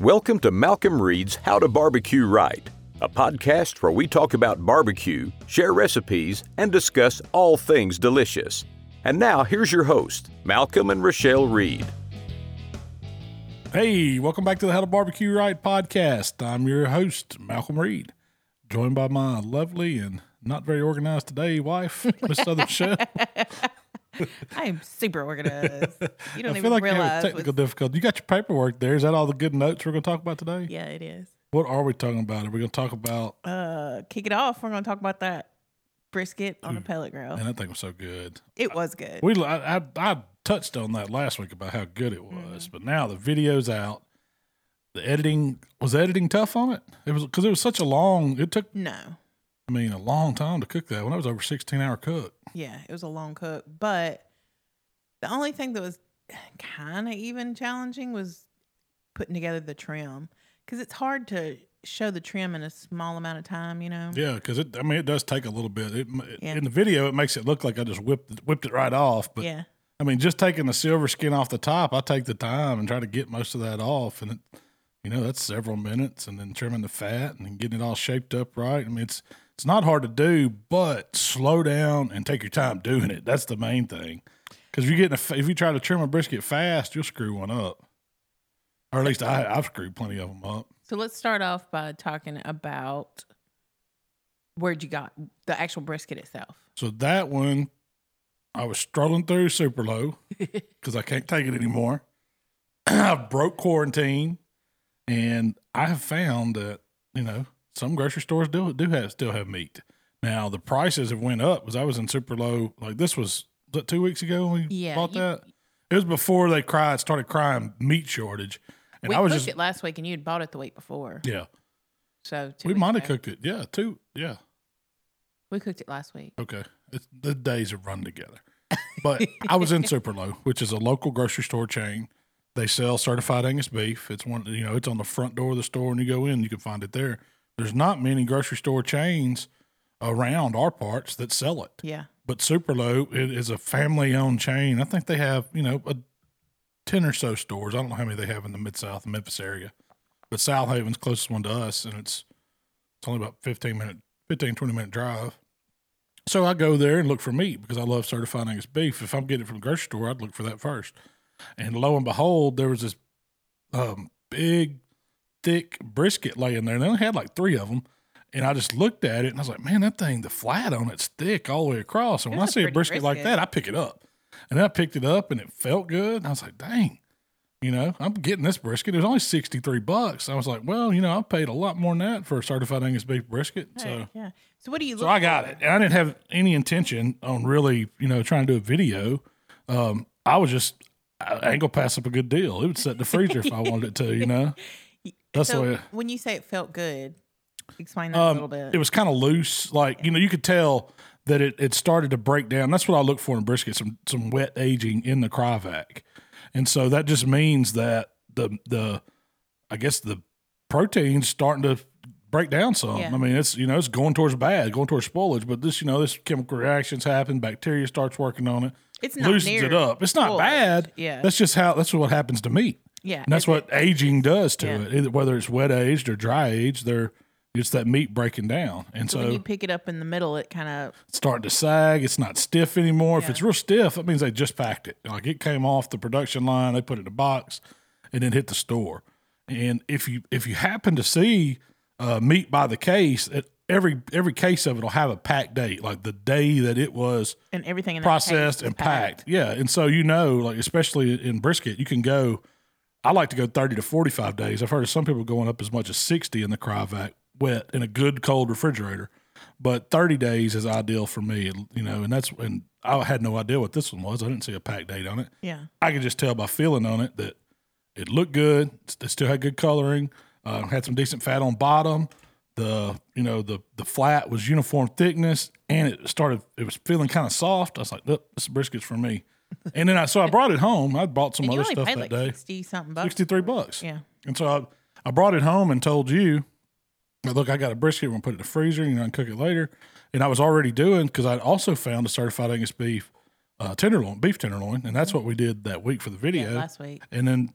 Welcome to Malcom Reed's How to Barbecue Right, a podcast where we talk about barbecue, share recipes, and discuss all things delicious. And now, here's your host, Malcom and Rochelle Reed. Hey, welcome back to the How to Barbecue Right podcast. I'm your host, Malcom Reed, joined by my lovely and not very organized today wife, Miss Southern Chef. I am super organized. You don't I even feel like you have realize. a technical what's- difficulty. You got your paperwork there. Is that all the good notes we're going to talk about today? yeah, it is. What are we talking about? Are we going to talk about? Uh, kick it off. We're going to talk about that brisket on a pellet grill. Man, that thing was so good. It was good. We I, I, I touched on that last week about how good it was, but now the video's out. The editing was editing tough on it. It was because it was such a long. It took no. I mean a long time to cook that. When I was over sixteen hour cook. Yeah, it was a long cook. But the only thing that was kind of even challenging was putting together the trim because it's hard to show the trim in a small amount of time, you know? Yeah, because it. I mean, it does take a little bit. It, it- Yeah. In the video, it makes it look like I just whipped whipped it right off. But yeah. I mean, just taking the silver skin off the top, I take the time and try to get most of that off, and it, you know, that's several minutes, and then trimming the fat and getting it all shaped up right. I mean, it's it's not hard to do, but slow down and take your time doing it. That's the main thing. Because if you get in a, if you try to trim a brisket fast, you'll screw one up. Or at least I, I've screwed plenty of them up. So let's start off by talking about where'd you got the actual brisket itself. So that one, I was strolling through Superlo because I can't take it anymore. I broke quarantine, and I have found that you know some grocery stores do do have still have meat. Now the prices have went up because I was in Superlo. Like this was, was that two weeks ago when we Yeah, bought you- that. It was before they cried started crying meat shortage, and we I was cooked just it last week and you had bought it the week before. yeah. So two we might have cooked it. Yeah, two. Yeah, We cooked it last week. Okay. It's, the days have run together. But I was in Superlo, which is a local grocery store chain. They sell certified Angus beef. It's one, you know, it's on the front door of the store, and you go in, you can find it there. There's not many grocery store chains around our parts that sell it. Yeah. But Superlo it is a family owned chain. I think they have, you know, a 10 or so stores. I don't know how many they have in the Mid South and Memphis area. But Southaven's closest one to us, and it's it's only about 15 minute, 15, 20 minute drive. So I go there and look for meat because I love certified Angus beef. If I'm getting it from the grocery store, I'd look for that first. And lo and behold, there was this um, big, thick brisket laying there. And they only had like three of them. And I just looked at it and I was like, man, that thing, the flat on it's thick all the way across. And when I see a pretty brisket, like that, I pick it up. And then I picked it up and it felt good. And I was like, dang, you know, I'm getting this brisket. It was only 63 bucks. I was like, well, you know, I paid a lot more than that for a certified Angus beef brisket. So. Yeah. So what do you look So I got for? it, and I didn't have any intention on really, you know, trying to do a video. Um, I was just, I ain't gonna pass up a good deal. It would set the freezer if I wanted it to, you know. That's so the way. when you say it felt good, explain that a little Um, bit. it was kind of loose, like you know, you could tell that it, it started to break down. That's what I look for in brisket some some wet aging in the cryovac, and so that just means that the the, I guess the protein's starting to break down some. Yeah. I mean, it's you know it's going towards bad, going towards spoilage, but this you know this chemical reactions happen, bacteria starts working on it, it's not loosens it up. It's not spoilage. bad. Yeah. That's just how that's what happens to meat. Yeah. And that's it- what aging does to Yeah. it. Either- Whether it's wet aged or dry aged, they're it's that meat breaking down, and so so, when you pick it up in the middle, it kind of starting to sag. It's not stiff anymore. If it's real stiff, that means they just packed it. Like it came off the production line, they put it in a box, and then hit the store. And if you if you happen to see uh, meat by the case, it, every every case of it will have a pack date, like the day that it was and everything in processed and packed. Yeah, and so you know, like especially in brisket, you can go. I like to go thirty to forty-five days. I've heard of some people going up as much as sixty in the cryovac, wet in a good cold refrigerator. But thirty days is ideal for me, you know. And that's and I had no idea what this one was. I didn't see a pack date on it. Yeah. I could just tell by feeling on it that it looked good. It still had good coloring. Uh, had some decent fat on bottom. The you know the the flat was uniform thickness, and it started. It was feeling kind of soft. I was like, "Look, this brisket's for me." And then I so I brought it home. I bought some And other stuff that like day. sixty something bucks. Sixty three bucks. Yeah. And so I I brought it home and told you, look, I got a brisket. We're gonna put it in the freezer. You know, and cook it later. And I was already doing because I'd also found a certified Angus beef uh, tenderloin, beef tenderloin, and that's what we did that week for the video. Yeah, last week. And then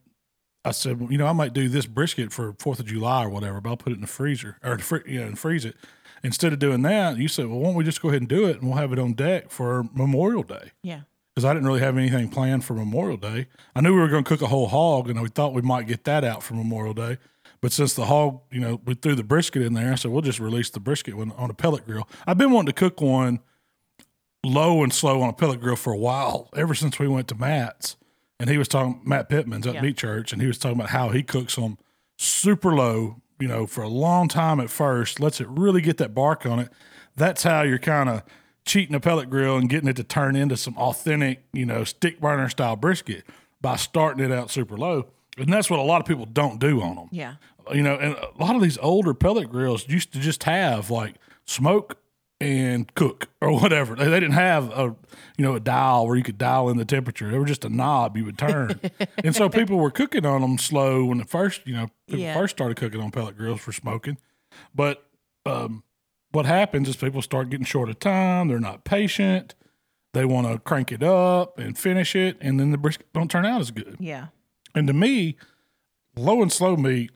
I said, well, you know, I might do this brisket for Fourth of July or whatever, but I'll put it in the freezer or the you know, and freeze it. Instead of doing that, you said, well, why don't we just go ahead and do it and we'll have it on deck for Memorial Day? Yeah. Because I didn't really have anything planned for Memorial Day. I knew we were going to cook a whole hog, and we thought we might get that out for Memorial Day. But since the hog, you know, we threw the brisket in there, I said we'll just release the brisket on a pellet grill. I've been wanting to cook one low and slow on a pellet grill for a while, ever since we went to Matt's, and he was talking Matt Pittman's at Yeah. Meat Church, and he was talking about how he cooks them super low, you know, for a long time at first, lets it really get that bark on it. That's how you're kind of cheating a pellet grill and getting it to turn into some authentic, you know, stick burner style brisket by starting it out super low. And that's what a lot of people don't do on them Yeah. you know, and a lot of these older pellet grills used to just have like smoke and cook or whatever. They, they didn't have a you know a dial where you could dial in the temperature. They were just a knob you would turn, and so people were cooking on them slow when the first you know people Yeah. first started cooking on pellet grills for smoking. But um, what happens is people start getting short of time. They're not patient. They want to crank it up and finish it, and then the brisket don't turn out as good. Yeah. And to me, low and slow meat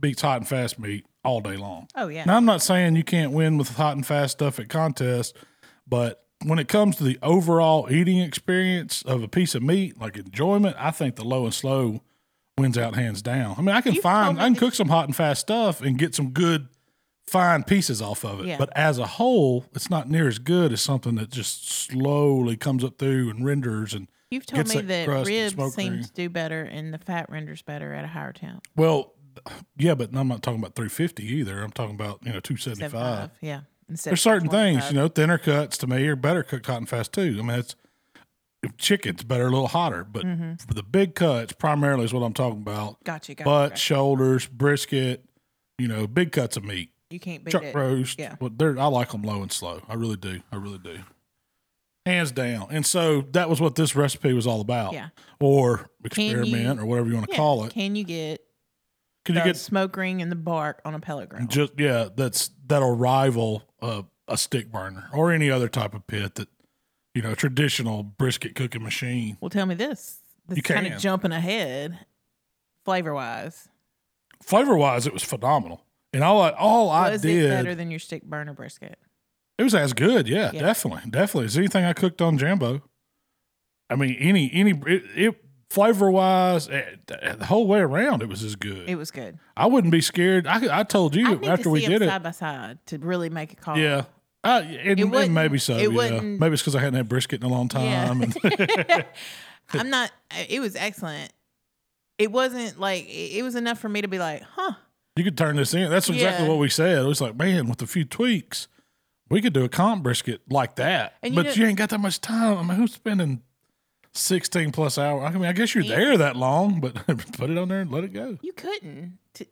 beats hot and fast meat all day long. Oh yeah. Now, I'm not saying you can't win with hot and fast stuff at contests, but when it comes to the overall eating experience of a piece of meat, like enjoyment, I think the low and slow wins out hands down. I mean, I can You've find, I can cook some hot and fast stuff and get some good, fine pieces off of it. Yeah. But as a whole, it's not near as good as something that just slowly comes up through and renders and You've told gets me that that ribs seem to do better and the fat renders better at a higher temp. Well, yeah, but I'm not talking about 350 either. I'm talking about you know 275. Yeah. Instead There's certain things, you know, thinner cuts to me are better cooked hot and fast too. I mean, it's if chicken's better a little hotter, but Mm-hmm. for the big cuts, primarily is what I'm talking about. Gotcha. Gotcha. Butt, gotcha. shoulders, brisket, you know, big cuts of meat, You can't beat chuck it. roast. Yeah. Well, they're, I like them low and slow. I really do. I really do. Hands down. And so that was what this recipe was all about. Yeah. Or Can you- experiment or whatever you want to Yeah. call it. Can you get Can the you get smoke ring and the bark on a pellet grill? just yeah that's that'll rival uh, a stick burner or any other type of pit that you know traditional brisket cooking machine well, tell me this. This kind of jumping ahead, flavor wise. flavor wise it was phenomenal and all I all I Was it better than your stick burner brisket? it was as good yeah, Yeah. definitely definitely as anything I cooked on Jambo I mean any any it, it flavor wise the whole way around it was as good It was good. I wouldn't be scared I I told you after we did it side by side to really make a call. yeah. Uh, and wouldn't- maybe so. it yeah. Maybe it's because I hadn't had brisket in a long Yeah. time. And I'm not. It was excellent. It wasn't like it it was enough for me to be like, huh. You could turn this in. That's exactly Yeah. what we said. It was like, man, with a few tweaks, we could do a comp brisket like that. You but know- you ain't got that much time. I mean, who's spending sixteen plus hours? I mean, I guess you're Yeah. there that long, but put it on there and let it go. You couldn't. T-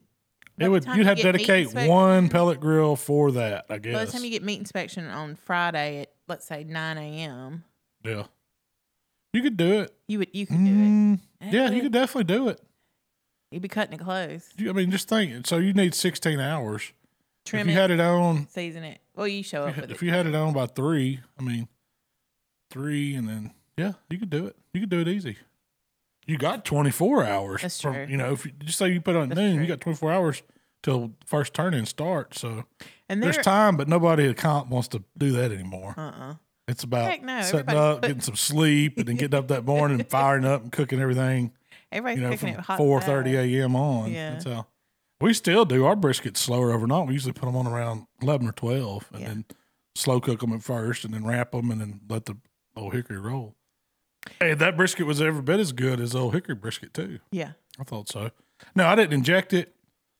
It would. You'd have to dedicate one pellet grill for that. I guess. By the time you get meat inspection on Friday at let's say 9 a.m., yeah. You could do it. you would you could do Mm, it. yeah, you could definitely do it. You'd be cutting it close, You, I mean, just think. So you need sixteen hours. trim if you it, had it on, season it. Well, you show up with if it. you had it on by three, I mean, three and then yeah, you could do it. You could do it easy. You got twenty four hours. That's from- true. You know, if you just say you put it on That's noon, you true. got twenty four hours till first turn in start. So And there's there, time, but nobody at comp wants to do that anymore. uh, uh It's about Heck no, setting everybody's up, getting some sleep, and then getting up that morning and firing up and cooking everything. Everybody's You know, cooking from it hot. four thirty a.m. on. Yeah. How we still do our briskets slower overnight. We usually put them on around eleven or twelve, and Yeah. then slow cook them at first, and then wrap them, and then let the old hickory roll. Hey, that brisket was every bit as good as old hickory brisket too. Yeah. I thought so. No, I didn't inject it.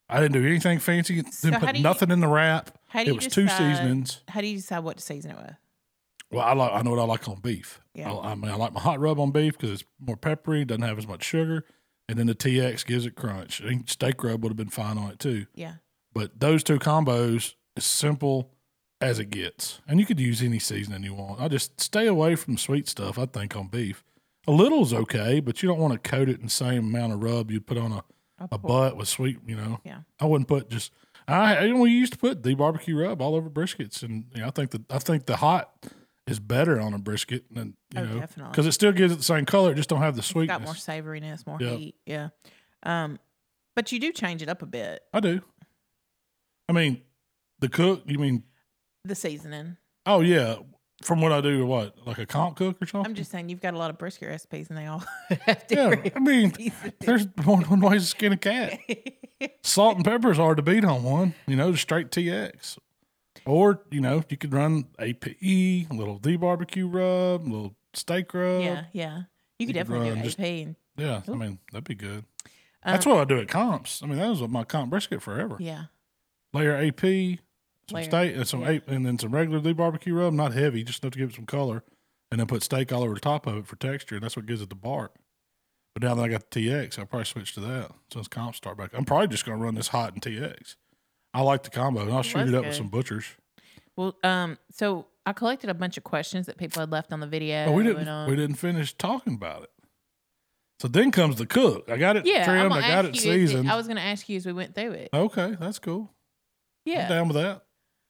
I didn't do anything fancy. So Didn't how put do you- nothing in the wrap. How do It you was two seasonings. How do you decide what to season it with? Well, I like. I know what I like on beef. Yeah. I, I mean, I like my hot rub on beef because it's more peppery, doesn't have as much sugar, and then the TX gives it crunch. I think steak rub would have been fine on it too. Yeah. But those two combos is simple as it gets, and you could use any seasoning you want. I just stay away from sweet stuff. I think on beef, a little's okay, but you don't want to coat it in the same amount of rub you'd put on a, a butt with sweet. You know, Yeah. I wouldn't put just. I know, we used to put the barbecue rub all over briskets, and you know, I think that I think the hot is better on a brisket than you Oh, know definitely. because it still gives it the same color. It just don't have the It's sweetness. got more savoriness, more Yeah. heat. Yeah. Um, But you do change it up a bit. I do. I mean, the cook. You mean? The seasoning. Oh yeah. From what I do, what like a comp cook or something? I'm just saying you've got a lot of brisket recipes and they all have Yeah, I mean, there's more than one way to skin a cat. Salt and pepper is hard to beat on one. You know, straight TX. Or you know, you could run APE, a little D barbecue rub, a little steak rub. yeah, yeah. You could You could definitely do just- AP and Yeah, I mean that'd be good. um, That's what I do at comps. I mean, that was my comp brisket forever. yeah. Layer AP, some Layer, steak, and some yeah. A- and then some regular D barbecue rub, not heavy, just enough to give it some color, and then put steak all over the top of it for texture. And that's what gives it the bark. But now that I got the TX, I'll probably switch to that since comps start back. I'm probably just gonna run this hot in TX. I like the combo, and I'll shoot it up with some butchers. Well, um, so I collected a bunch of questions that people had left on the video. Oh, we didn't we didn't finish talking about it. So then comes the cook. I got it Yeah, trimmed. I got it seasoned. I was going to ask you as we went through it. okay, that's cool. I'm Yeah. down with that.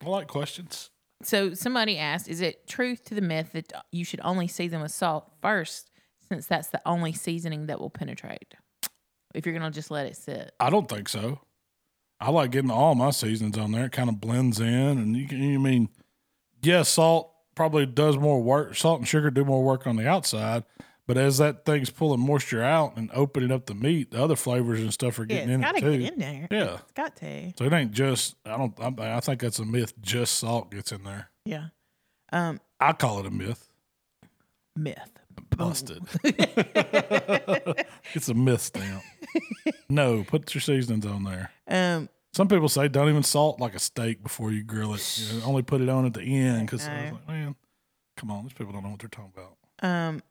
I like questions. So somebody asked, "Is it truth to the myth that you should only season with salt first, since that's the only seasoning that will penetrate? If you're going to just let it sit." I don't think so. I like getting all my seasonings on there. It kind of blends in, and you can. You mean, yeah, salt probably does more work. Salt and sugar do more work on the outside, but as that thing's pulling moisture out and opening up the meat, the other flavors and stuff are Yeah, getting it's in got it to too. get in there. Yeah. It's got to. So it ain't just. I don't. I, I think that's a myth. Just salt gets in there. Yeah. Um, I call it a myth. myth. Busted. it's a myth stamp. no, put your seasonings on there. Um, Some people say don't even salt like a steak before you grill it. You know, only put it on at the end because I was like, man, come on, these people don't know what they're talking about. um,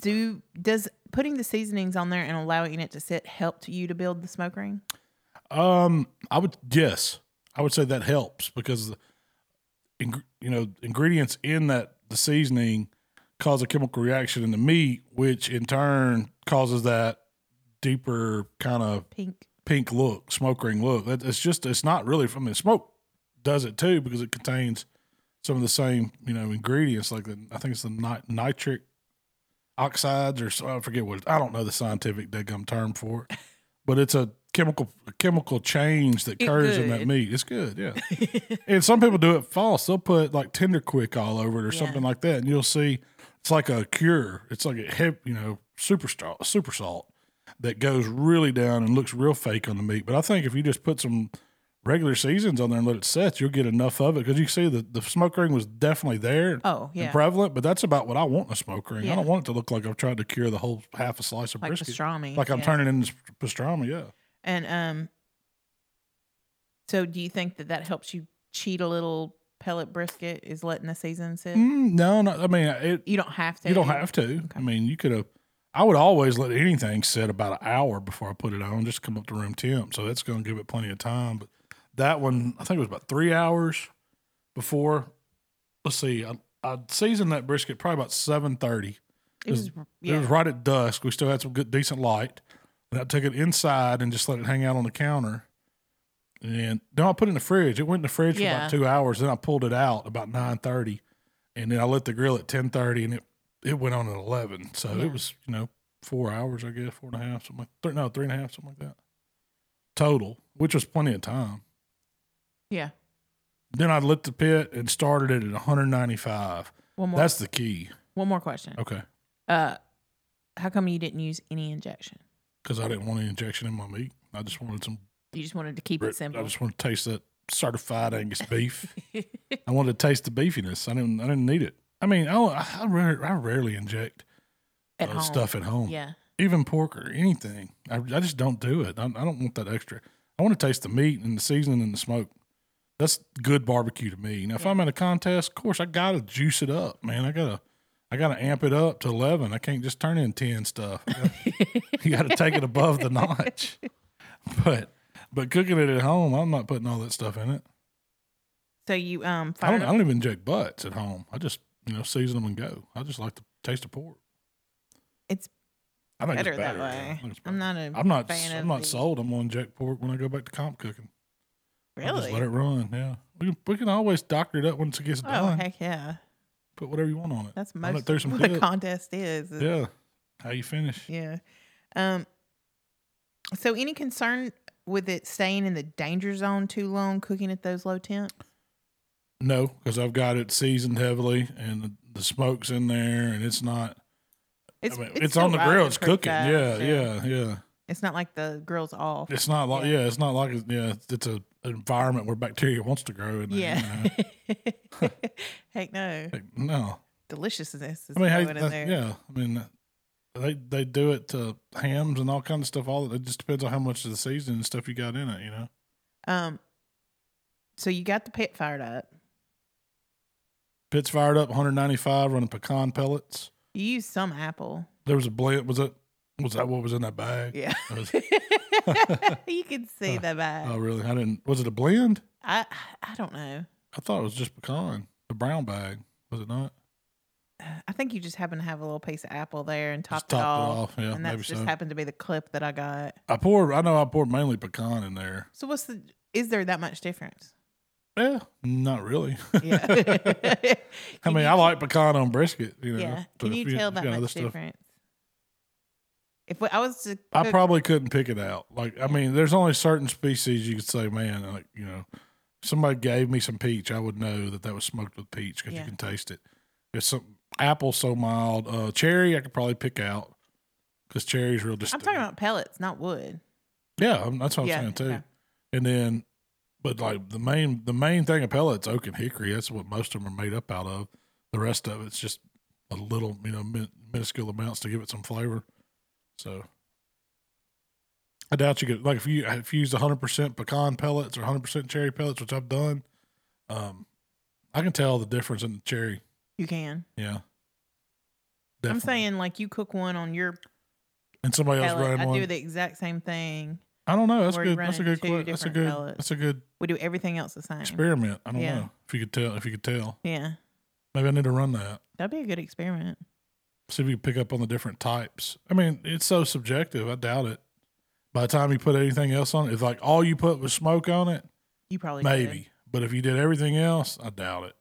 do does putting the seasonings on there and allowing it to sit help you to build the smoke ring? Um, I would yes, I would say that helps because, the ing- you know, ingredients in that the seasoning cause a chemical reaction in the meat, which in turn causes that deeper kind of Pink. pink look, smoke ring look. That, it's just it's not really from the smoke does it too because it contains some of the same you know ingredients like the I think it's the nit- nitric oxides or so, I forget what it, I don't know the scientific deadgum term for it, but it's a chemical a chemical change that occurs in that meat. It's good, yeah. and some people do it false. They'll put like tender quick all over it or Yeah. something like that, and you'll see it's like a cure. It's like a heavy, you know, super salt, super salt that goes really down and looks real fake on the meat. But I think if you just put some regular seasons on there and let it set, you'll get enough of it because you see the the smoke ring was definitely there Oh and yeah, prevalent. But that's about what I want in a smoke ring. I don't want it to look like I've tried to cure the whole half a slice of like brisket, pastrami. like I'm yeah. turning into pastrami. Yeah. And um, so do you think that that helps you cheat a little pellet brisket? Is letting the season sit? Mm, no, no. I mean, it, You don't have to. You don't have to. I mean, you could have. I would always let anything sit about an hour before I put it on, just come up to room temp. So that's going to give it plenty of time. But that one, I think it was about three hours before. Let's see, I, I seasoned that brisket probably about seven thirty. It was, It was right at dusk. We still had some good, decent light, and I took it inside and just let it hang out on the counter. And then I put it in the fridge. It went in the fridge for Yeah. about two hours. Then I pulled it out about nine thirty, and then I lit the grill at ten thirty, and it it went on at eleven. So Yeah. it was you know four hours, I guess, four and a half, something like three, no three and a half, something like that total, which was plenty of time. yeah. Then I lit the pit and started it at 195. One more. That's the key. one more question. Okay, Uh, how come you didn't use any injection? because I didn't want any injection in my meat. I just wanted some You just wanted to keep it simple. I just want to taste that certified Angus beef. I wanted to taste the beefiness. I didn't. I didn't need it. I mean, I I, rare, I rarely inject At uh, stuff at home, Yeah. even pork or anything. I, I just don't do it. I, I don't want that extra. I want to taste the meat and the seasoning and the smoke. That's good barbecue to me. Now, if Yeah. I'm in a contest, of course, I gotta juice it up, man. I gotta. I gotta amp it up to eleven. I can't just turn in ten stuff. Gotta- you got to take it above the notch. But but cooking it at home, I'm not putting all that stuff in it. So you um I don't, I don't even inject butts at home. I just you know season them and go. I just like the taste of pork. It's I think it's better that way. I'm not a I'm not. fan I'm not the- sold. I'm gonna inject pork when I go back to comp cooking. I'll just Really? let it run. Yeah, we can, we can always doctor it up once it gets Oh done. Oh heck yeah! Put whatever you want on it. That's it most some what a contest is. is- Yeah, how you finish? Yeah. Um. So, any concern with it staying in the danger zone too long cooking at those low temps? No, because I've got it seasoned heavily, and the, the smoke's in there, and it's not. It's I mean, it's, still on the grill. It's cooking. fast, Yeah, yeah, yeah. It's not like the grill's off. It's not like Yeah. yeah. It's not like it's, yeah. It's, it's a an environment where bacteria wants to grow in there. yeah. you know? Heck no. Like, no. Deliciousness is I mean, hey, going in there. yeah. I mean, they they do it to hams and all kinds of stuff. All it just depends on how much of the seasoning and stuff you got in it. You know. Um so you got the pit fired up. Pit's fired up 195 running pecan pellets. You used some apple. There was a blend. Was it? Was that what was in that bag? Yeah. You can see the bag. oh, really? I didn't. Was it a blend? I I don't know. I thought it was just pecan. The brown bag was it not? I think you just happen to have a little piece of apple there and Just topped, it, off, it off. Yeah, and that just so. happened to be the clip that I got. I poured. I know I poured mainly pecan in there. So what's the? Is there that much difference? Yeah, not really. Yeah. I mean, you I like pecan on brisket. You know, Yeah. Can you if tell if that got other much difference? If we, I was to, I probably couldn't pick it out. Like, I mean, there's only certain species you could say, man, like you know, if somebody gave me some peach, I would know that that was smoked with peach because Yeah. you can taste it. It's some apple so mild. Uh, cherry, I could probably pick out because cherry's real distinct. I'm talking about pellets, not wood. Yeah, I'm- that's what I'm Yeah, saying too. okay. And then, but like the main the main thing of pellets, oak and hickory. That's what most of them are made up out of. The rest of it's just a little, you know, min- minuscule amounts to give it some flavor. So, I doubt you could like if you if you used 100 percent pecan pellets or 100 percent cherry pellets, which I've done. Um, I can tell the difference in the cherry. You can. Yeah, I'm saying like you cook one on your and somebody else pellet. running I one. do the exact same thing. I don't know. That's good. That's a good. que- That's a good. pellets. That's a good We do everything else the same. experiment. I don't Yeah. know if you could tell. If you could tell, Yeah, maybe I need to run that. that'd be a good experiment. See if you pick up on the different types. I mean, it's so subjective. I doubt it. By the time you put anything else on it, if like all you put was smoke on it, You probably could. maybe. But if you did everything else, I doubt it.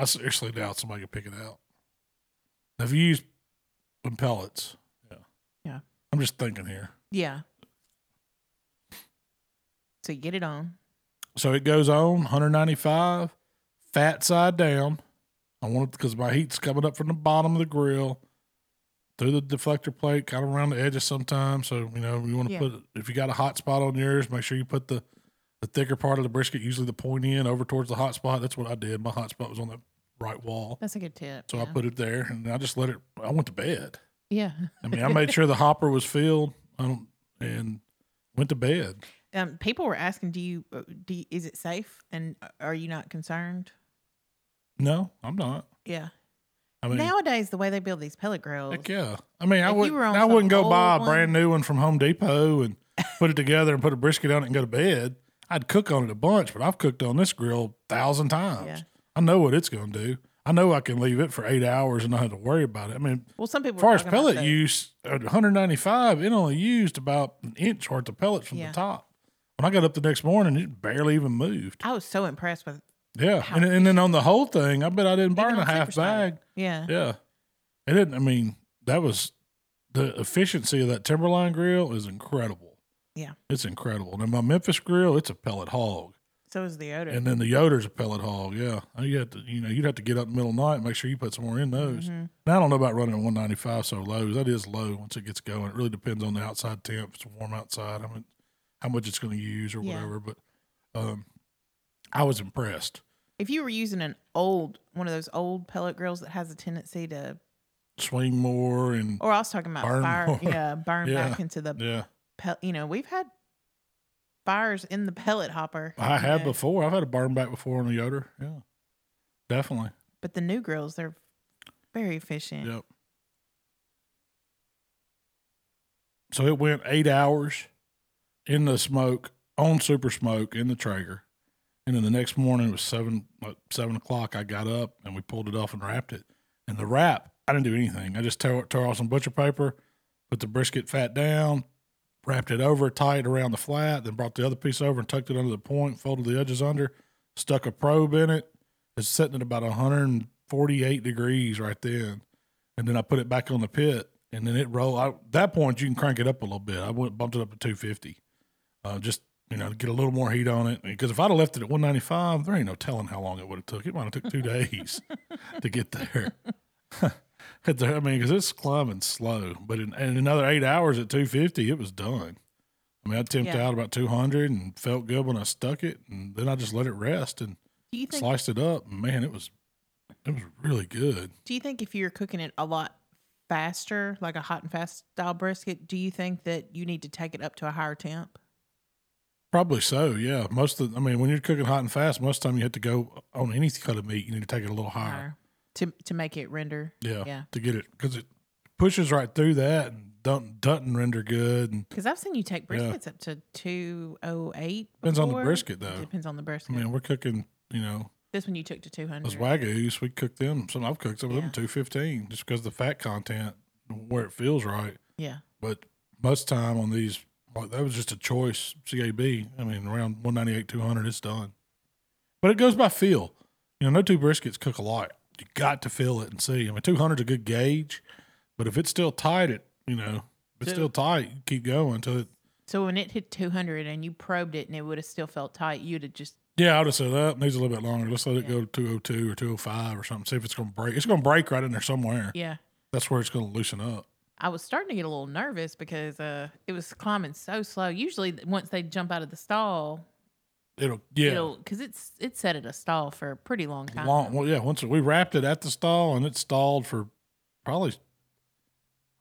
I seriously doubt somebody could pick it out. Now, if you use pellets, yeah, Yeah. I'm just thinking here. Yeah. So you get it on. So it goes on 195, fat side down. I want it because my heat's coming up from the bottom of the grill through the deflector plate, kind of around the edges sometimes. So you know you want to Yeah. put if you got a hot spot on yours, make sure you put the the thicker part of the brisket, usually the pointy end, over towards the hot spot. That's what I did. My hot spot was on the right wall, That's a good tip. so yeah. I put it there and I just let it. I went to bed. Yeah. I mean, I made sure the hopper was filled, um, and went to bed. Um, people were asking, do you, uh, do you, is it safe? And uh, are you not concerned? No, I'm not. Yeah. I mean, Nowadays, the way they build these pellet grills, Heck yeah. I mean, I would you were on I some wouldn't go buy a old brand new one from Home Depot and put it together and put a brisket on it and go to bed. I'd cook on it a bunch, but I've cooked on this grill a thousand times. Yeah. I know what it's going to do. I know I can leave it for eight hours and not have to worry about it. I mean, well, some people as far as pellet use, uh, at 195, it only used about an inch worth of pellets from Yeah. the top. When I got up the next morning, it barely even moved. I was so impressed with Yeah, and, and then on the whole thing, I bet I didn't burn a half bag. Yeah. Yeah. It didn't. I mean, that was the efficiency of that Timberline grill is incredible. Yeah. It's incredible. And my Memphis grill, it's a pellet hog. So is the Yoder. And then the Yoder's a pellet hog. Yeah. You have to, you know, you'd have to get up in the middle of the night and make sure you put some more in those. Mhm. Now, I don't know about running at 195 so low. That is low once it gets going. It really depends on the outside temp. If it's warm outside, I mean, how much it's going to use or Yeah. whatever. But um, I was impressed. If you were using an old, one of those old pellet grills that has a tendency to, Swing more and or I was talking about Burn fire, more. yeah, burn Yeah. back into the, yeah. pel- you know, we've had fires in the pellet hopper. I you have know, before. I've had a burn back before on a Yoder. Yeah, definitely. But the new grills, they're very efficient. Yep. So it went eight hours in the smoke on super smoke in the Traeger, and then the next morning it was seven like seven o'clock. I got up and we pulled it off and wrapped it. And the wrap, I didn't do anything. I just tore, tore off some butcher paper, put the brisket fat down, wrapped it over tight around the flat, then brought the other piece over and tucked it under the point, folded the edges under, stuck a probe in it. It's sitting at about 148 degrees right then. And then I put it back on the pit and then it rolled. At that point, you can crank it up a little bit. I went bumped it up to 250. uh, just you know get a little more heat on it. Because if I'd have left it at 195, there ain't no telling how long it would have took. It might have took two days to get there. The- I mean, because it's climbing slow, but in, in another eight hours at 250, it was done. I mean, I temped Yeah. out about 200 and felt good when I stuck it, and then I just let it rest and think? sliced it up. And man, it was it was really good. Do you think if you're cooking it a lot faster, like a hot and fast style brisket, do you think that you need to take it up to a higher temp? Probably so, yeah. Most of, I mean, when you're cooking hot and fast, most of the time you have to go on any cut of meat. You need to take it a little higher, Higher to to make it render. yeah, Yeah. to get it because it pushes right through that and don't doesn't render good. Because I've seen you take Yeah. briskets up to two oh eight. Depends on the brisket, though. Depends on the brisket. I mean, we're cooking, you know, this one you took to two hundred. those wagyu's. We cook them. Some I've cooked some of them Yeah. two fifteen just because the fat content where it feels right. Yeah. But most time on these, like, that was just a choice. CAB. I mean, around one ninety eight two hundred, it's done. But it goes by feel. You know, no two briskets cook alike. You got to feel it and see. I mean, two hundred's a good gauge, but if it's still tight, it you know, if it's So- still tight, keep going until it. So when it hit two hundred and you probed it and it would have still felt tight, you'd have just Yeah, I would have said that needs a little bit longer. Let's let it go to two hundred two or two hundred five or something. See if it's going to break. It's going to break right in there somewhere. yeah. That's where it's going to loosen up. I was starting to get a little nervous because uh, it was climbing so slow. Usually, th- once they jump out of the stall, It'll yeah. it'll because it's it's set at a stall for a pretty long time. long. Well, yeah. Once we wrapped it at the stall and it stalled for probably,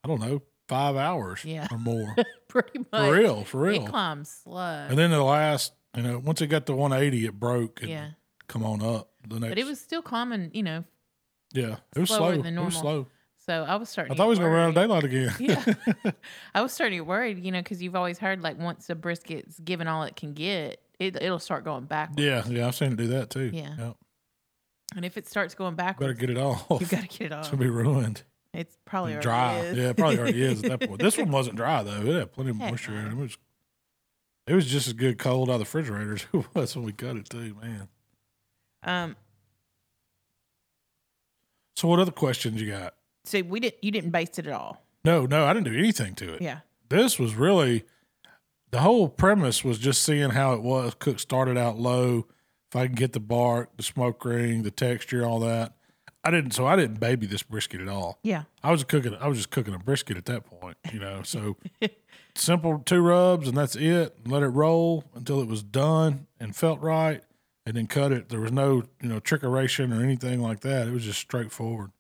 I don't know, five hours Yeah. or more. pretty much for real, for real. It climbs slow. And then the last, you know, once it got to 180, it broke. And yeah, Come on up. The next. but it was still climbing. You know, yeah. It was slow. than It was slow. so I was starting. I thought we was going to run out of daylight again. Yeah. I was starting to get worried, you know, because you've always heard like once a brisket's given all it can get, it, it'll start going backwards. yeah. Yeah. I've seen it do that too. Yeah. Yep. And if it starts going backwards, Better get it off. you got to get it off. It's gonna be ruined. It's probably already dry. is. Yeah, it probably already is at that point. This one wasn't dry though. It had plenty of Heck moisture in it. It was it was just as good cold out of the refrigerator as it was when we cut it too, man. Um. So what other questions you got? So we didn't. You didn't baste it at all. No, no, I didn't do anything to it. Yeah. This was really the whole premise was just seeing how it was. Cook started out low. If I can get the bark, the smoke ring, the texture, all that. I didn't so I didn't baby this brisket at all. Yeah. I was cooking. I was just cooking a brisket at that point, you know. So simple two rubs and that's it. Let it roll until it was done and felt right, and then cut it. There was no you know trickeration or anything like that. It was just straightforward.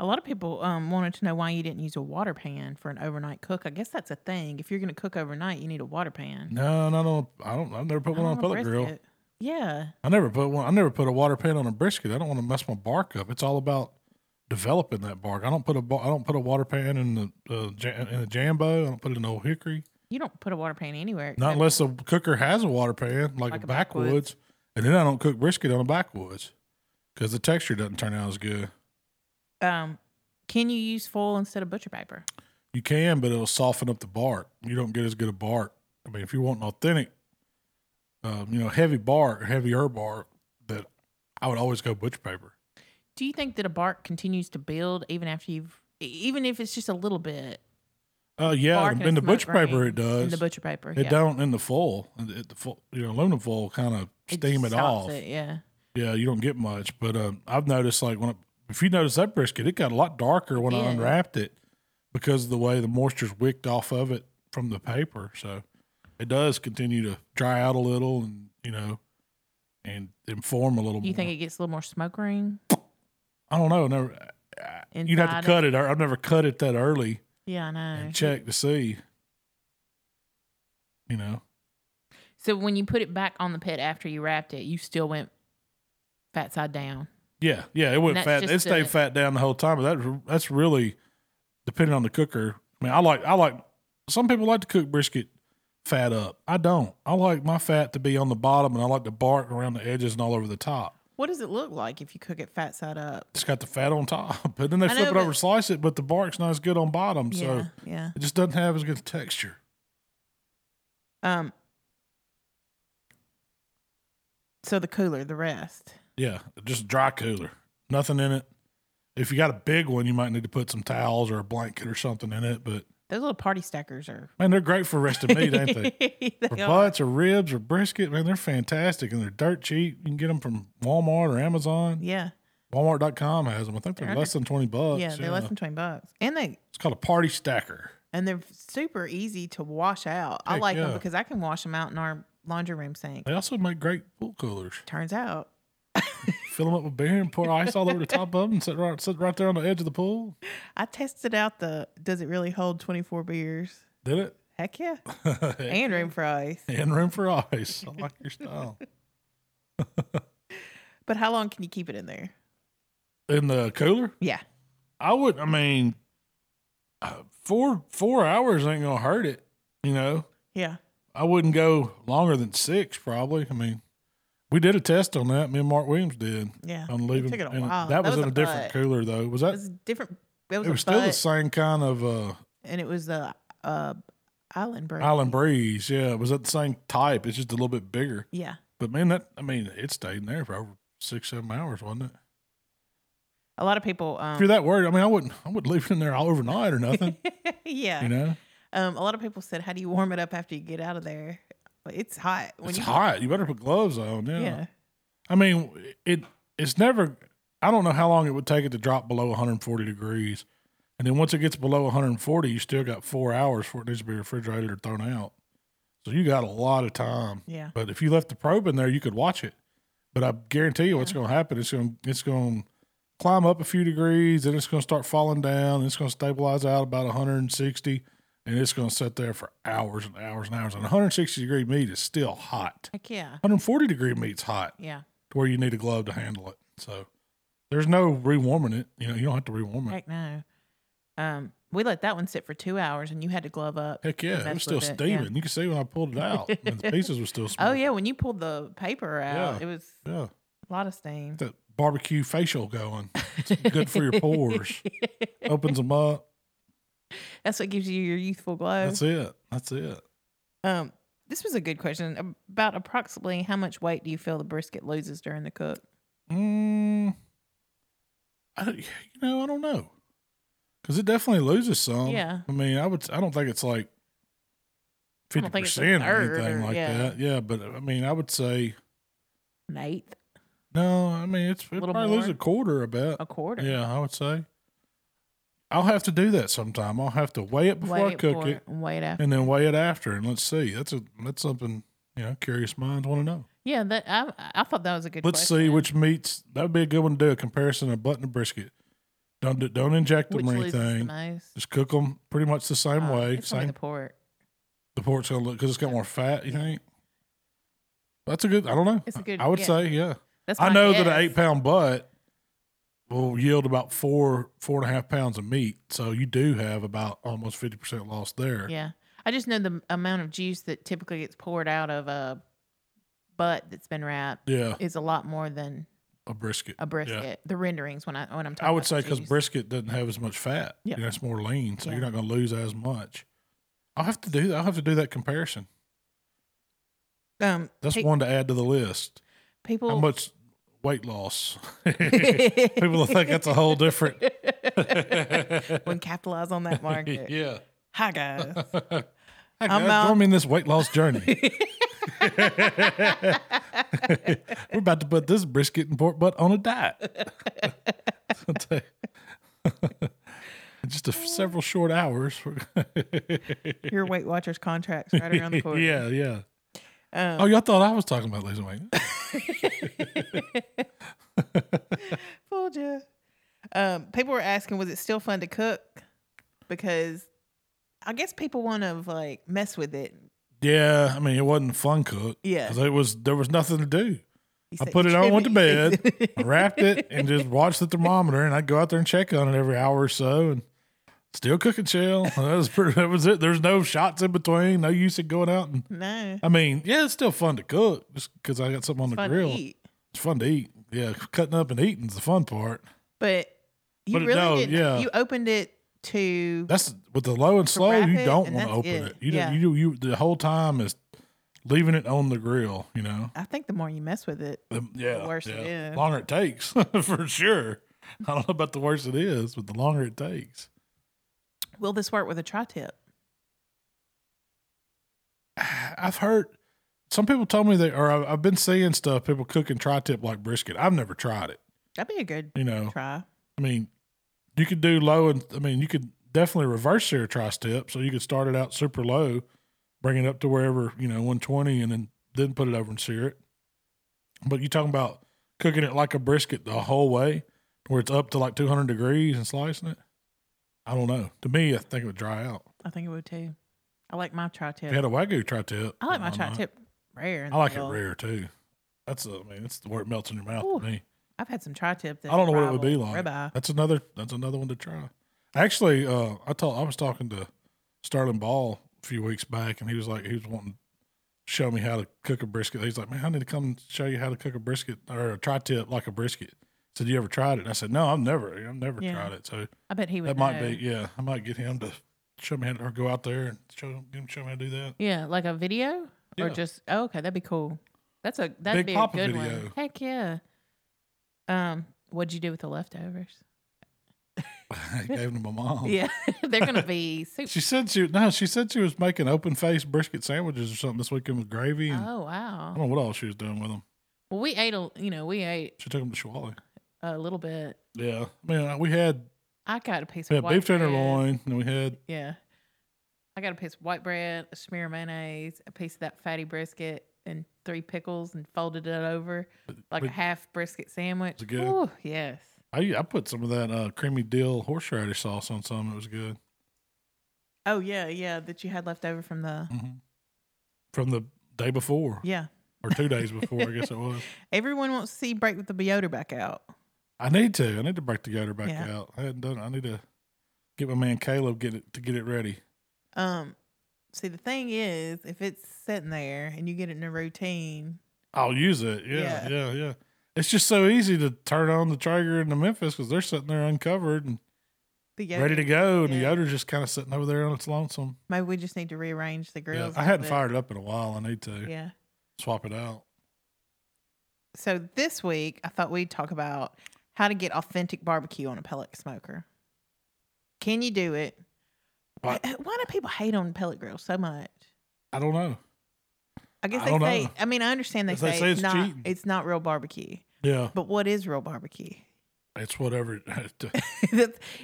A lot of people um, wanted to know why you didn't use a water pan for an overnight cook. I guess that's a thing. If you're going to cook overnight, you need a water pan. No, no, no. I don't. I've never put one on a pellet grill. Yeah. I never put one. I never put a water pan on a brisket. I don't want to mess my bark up. It's all about developing that bark. I don't put a I don't put a water pan in the uh, in a jambo. I don't put it in old hickory. You don't put a water pan anywhere. Not unless the cooker has a water pan, like, Like a a backwoods. backwoods. And then I don't cook brisket on a backwoods because the texture doesn't turn out as good. Um, can you use foil instead of butcher paper? You can, but it'll soften up the bark. You don't get as good a bark. I mean, if you want an authentic, um, you know, heavy bark, heavier bark, that I would always go butcher paper. Do you think that a bark continues to build even after you've, even if it's just a little bit? Uh, yeah, in the butcher paper it does. In the butcher paper, It yeah. don't in the foil. It, the foil, you know, aluminum foil kind of steam it stops off. it, yeah. Yeah, you don't get much. But um, I've noticed like when if you notice that brisket, it got a lot darker when I unwrapped it because of the way the moisture's wicked off of it from the paper. So it does continue to dry out a little, and you know, and inform a little. You more. think it gets a little more smoke ring? I don't know. Never. You'd have to cut it. I've never cut it that early Yeah, I know. and check to see. You know. So when you put it back on the pit after you wrapped it, you still went fat side down. Yeah, yeah, it went that's fat. It stayed a- fat down the whole time, but that that's really depending on the cooker. I mean, I like I like some people like to cook brisket fat up. I don't. I like my fat to be on the bottom, and I like the bark around the edges and all over the top. What does it look like if you cook it fat side up? It's got the fat on top, but then they I flip know, it over, slice it, but the bark's not as good on bottom, so yeah, yeah. it just doesn't have as good texture. Um. So the cooler, the rest. Yeah, just a dry cooler, nothing in it. If you got a big one, you might need to put some towels or a blanket or something in it, but Those little party stackers are. Man, they're great for rested meat, ain't they? They For are. butts or ribs or brisket, man, they're fantastic and they're dirt cheap. You can get them from Walmart or Amazon. Yeah. Walmart.com has them. I think they're They're less than 20 bucks. Yeah, they're less than twenty bucks, and they It's called a party stacker. and they're super easy to wash out. I Heck like them because I can wash them out in our laundry room sink. They also make great pool coolers. Turns out, Fill them up with beer and pour ice all over the top of them and sit right, sit right there on the edge of the pool. I tested out the. Does it really hold twenty four beers? Did it? Heck yeah, and room for ice. and room for ice. I like your style. But how long can you keep it in there? In the cooler? Yeah, I would. I mean, uh, four four hours ain't gonna hurt it. You know, yeah. I wouldn't go longer than six. Probably. I mean, we did a test on that. Me and Mark Williams did Yeah. on leaving. took it a while. That, That was, was in a a different cooler though. Was It that? was different. It was, It was still the same kind of uh, and it was the uh, island bread. Island Breeze. Yeah, it was that the same type. It's just a little bit bigger. Yeah, But man, that I mean, it stayed in there for over six, seven hours, wasn't it? a lot of people. If Um, you're that worried, I mean, I wouldn't, I wouldn't leave it in there all overnight or nothing. yeah, you know, um, a lot of people said, "How do you warm it up after you get out of there?" It's hot. When it's you, hot. You better put gloves on. Yeah. Yeah. I mean, it it's never. I don't know how long it would take it to drop below 140 degrees, and then once it gets below 140, you still got four hours for it needs to be refrigerated or thrown out. So you got a lot of time. Yeah. But if you left the probe in there, you could watch it. But I guarantee you, what's going to happen? It's going it's going to climb up a few degrees, then it's going to start falling down. And it's going to stabilize out about 160, and it's going to sit there for hours and hours and hours. And 160 degree meat is still hot. Heck yeah. 140 degree meat's hot Yeah. to where you need a glove to handle it. So there's no rewarming it. You know, you don't have to rewarm it. Heck no. Um, we let that one sit for two hours, and you had to glove up. Heck yeah, it was still it, yeah. steaming. You can see when I pulled it out, and the pieces were still small. Oh yeah, when you pulled the paper out, Yeah. it was yeah. a lot of steam. That barbecue facial going. It's good for your pores. Opens them up. That's what gives you your youthful glow. That's it. That's it. Um, this was a good question. About approximately how much weight do you feel the brisket loses during the cook? Mm, I, don't- you know, I don't know, because it definitely loses some. Yeah. I mean, I would. I don't think it's like fifty don't think it's a percent or anything or- like yeah. that. Yeah, but I mean, I would say An eighth, no. I mean, it's it probably lose a quarter. I bet. a quarter. Yeah, I would say. I'll have to do that sometime. I'll have to weigh it before Weigh I it cook it, and weigh it after. and then weigh it after, and let's see. That's a that's something you know curious minds want to know. Yeah, that I I thought that was a good. Let's see which meats. That would be a good one to do a comparison of butt and brisket. Don't do, don't inject them which or the anything. most. Just cook them pretty much the same Uh, way. Same. the pork. The pork's gonna look because it's got more fat. You think? That's a good. I don't know. It's a good- I would yeah. say yeah. That's I know that an eight pound butt will yield about four four and a half pounds of meat. So you do have about almost fifty percent loss there. Yeah, I just know the amount of juice that typically gets poured out of a butt that's been wrapped Yeah, is a lot more than a brisket. a brisket. The renderings when I when I'm talking. I would say because brisket doesn't have as much fat. Yeah, You know, it's more lean, so Yeah. you're not going to lose as much. I'll have to do that. I'll have to do that comparison. um That's pe- one to add to the list. people How much weight loss? People will think that's a whole different. when capitalize on that market. yeah. Hi guys. Hey I'm guys, out. join me in this weight loss journey. We're about to put this brisket and pork butt on a diet. I'll tell you. In Just a, several short hours. Your Weight Watchers contracts right around the corner. yeah, yeah. Um, Oh, y'all thought I was talking about losing weight? Fooled you. Um, people were asking, was it still fun to cook? Because I guess people want to like mess with it. yeah, I mean it wasn't fun cook. Yeah. 'Cause it was there was nothing to do. I put it on, went to bed, wrapped it, and just watched the thermometer. And I'd go out there and check on it every hour or so, and still cooking shell. That was pretty. That was it. There's no shots in between. No use in going out and. no, I mean, yeah, it's still fun to cook just because I got something on the fun grill. to eat. It's fun to eat. Yeah, cutting up and eating's the fun part. But you But it- really no, didn't. yeah. You opened it to That's with the low and slow. wrap You it, don't and want to that's open it. it. You Yeah. don't. You you the whole time is leaving it on the grill. You know. I think the more you mess with it, The, yeah, worse it yeah. is. Longer it takes for sure. I don't know about the worse it is, but the longer it takes. Will this work with a tri tip? I've heard some people told me they, or I've, been seeing stuff people cooking tri tip like brisket. I've never tried it. That'd be a good You know, try. I mean, you could do low and I mean, you could definitely reverse sear a tri tip. So you could start it out super low, bring it up to wherever, you know, 120 and then, then put it over and sear it. But you talking about cooking it like a brisket the whole way where it's up to like 200 degrees and slicing it? I don't know. To me, I think it would dry out. I think it would too. I like my tri If you had a Wagyu tri tip. I like my tri tip rare. I like it rare too. That's a, I mean, it's where it melts in your mouth Ooh. to me. I've had some tri tip. I don't know what it would be like. Ribeye. That's another. That's another one to try. Actually, uh, I told I was talking to Sterling Ball a few weeks back, and he was like, he was wanting to show me how to cook a brisket. He's like, man, I need to come show you how to cook a brisket or a tri tip like a brisket. Said you ever tried it? And I said, no, I've never, I've never Yeah. tried it. So I bet he would. that might know. be, yeah, I might get him to show me how to or go out there and show him, show me how to do that. Yeah, like a video or just oh, okay, that'd be cool. That's a that'd Big be Papa a good video. one. Heck yeah. Um, what'd you do with the leftovers? I gave them to my mom. Yeah, they're gonna be super. She said she no. She said she was making open faced brisket sandwiches or something this weekend with gravy. And Oh wow! I don't know what all she was doing with them. Well, we ate a you know we ate She took them to Schwally. A little bit. Yeah, I mean we had I got a piece we of had white beef bread. tenderloin, and we had Yeah, I got a piece of white bread, a smear of mayonnaise, a piece of that fatty brisket, and three pickles, and folded it over like a half brisket sandwich. It good? Ooh, yes. I I put some of that uh, creamy dill horseradish sauce on some. It was good Oh yeah, yeah. That you had left over from the from the day before yeah. or two days before. I guess it was. Everyone wants to see break with the Yoder back out. I need to. I need to break the Yoder back Yeah. out. I hadn't done. it. I need to get my man Caleb get it to get it ready. Um, see, the thing is, if it's sitting there and you get it in a routine, I'll use it. Yeah, Yeah. yeah, yeah. It's just so easy to turn on the Traeger in the Memphis because they're sitting there uncovered and the Yoda, ready to go, and the Yeah. Yoder's just kind of sitting over there on its lonesome. maybe we just need to rearrange the Yeah, I hadn't little fired it up in a while. I need to. Yeah. swap it out. So this week, I thought we'd talk about how to get authentic barbecue on a pellet smoker. Can you do it? Why- Why, do people hate on pellet grills so much? I don't know. I guess I they say. know. I mean, I understand they, If they say, say it's it's not. cheating. It's not real barbecue. Yeah, But what is real barbecue? it's whatever.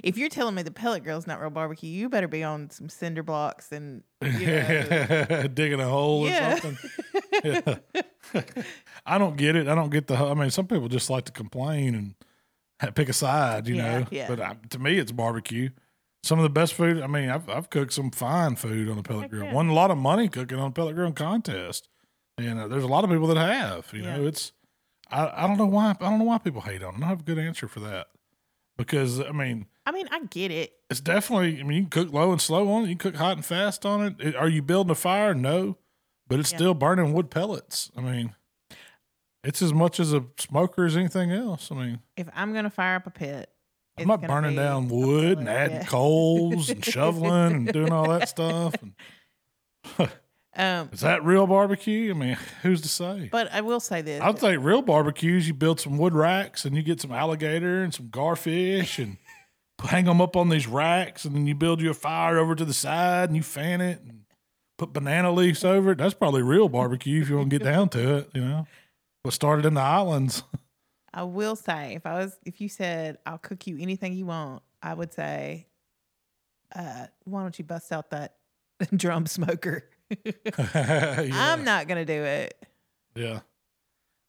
If you're telling me the pellet grill's not real barbecue, you better be on some cinder blocks and you know, digging a hole Yeah. or something. Yeah. I don't get it. I don't get the. I mean, some people just like to complain and pick a side, you Yeah, know. yeah. But I, to me, it's barbecue. Some of the best food. I mean, I've I've cooked some fine food on a pellet Heck grill. yeah. Won a lot of money cooking on a pellet grill contest, and uh, there's a lot of people that have. You know, it's. I, I don't know why. I don't know why people hate on. it. I don't have a good answer for that. Because I mean, I mean, I get it. it's definitely. I mean, you can cook low and slow on it. You can cook hot and fast on it. It- Are you building a fire? No, but it's still burning wood pellets. I mean, it's as much as a smoker as anything else. I mean, If I'm gonna fire up a pit, I'm not burning down wood and adding yeah. coals and shoveling and doing all that stuff. And Um, is that real barbecue? I mean, who's to say? but I will say this: I'd say real barbecues. You build some wood racks and you get some alligator and some garfish and hang them up on these racks, and then you build you a fire over to the side and you fan it and put banana leaves over it. That's probably real barbecue if you want to get down to it. You know, what started in the islands. I will say, if I was, if you said I'll cook you anything you want, I would say, uh, why don't you bust out that drum smoker? Yeah. I'm not gonna do it. Yeah.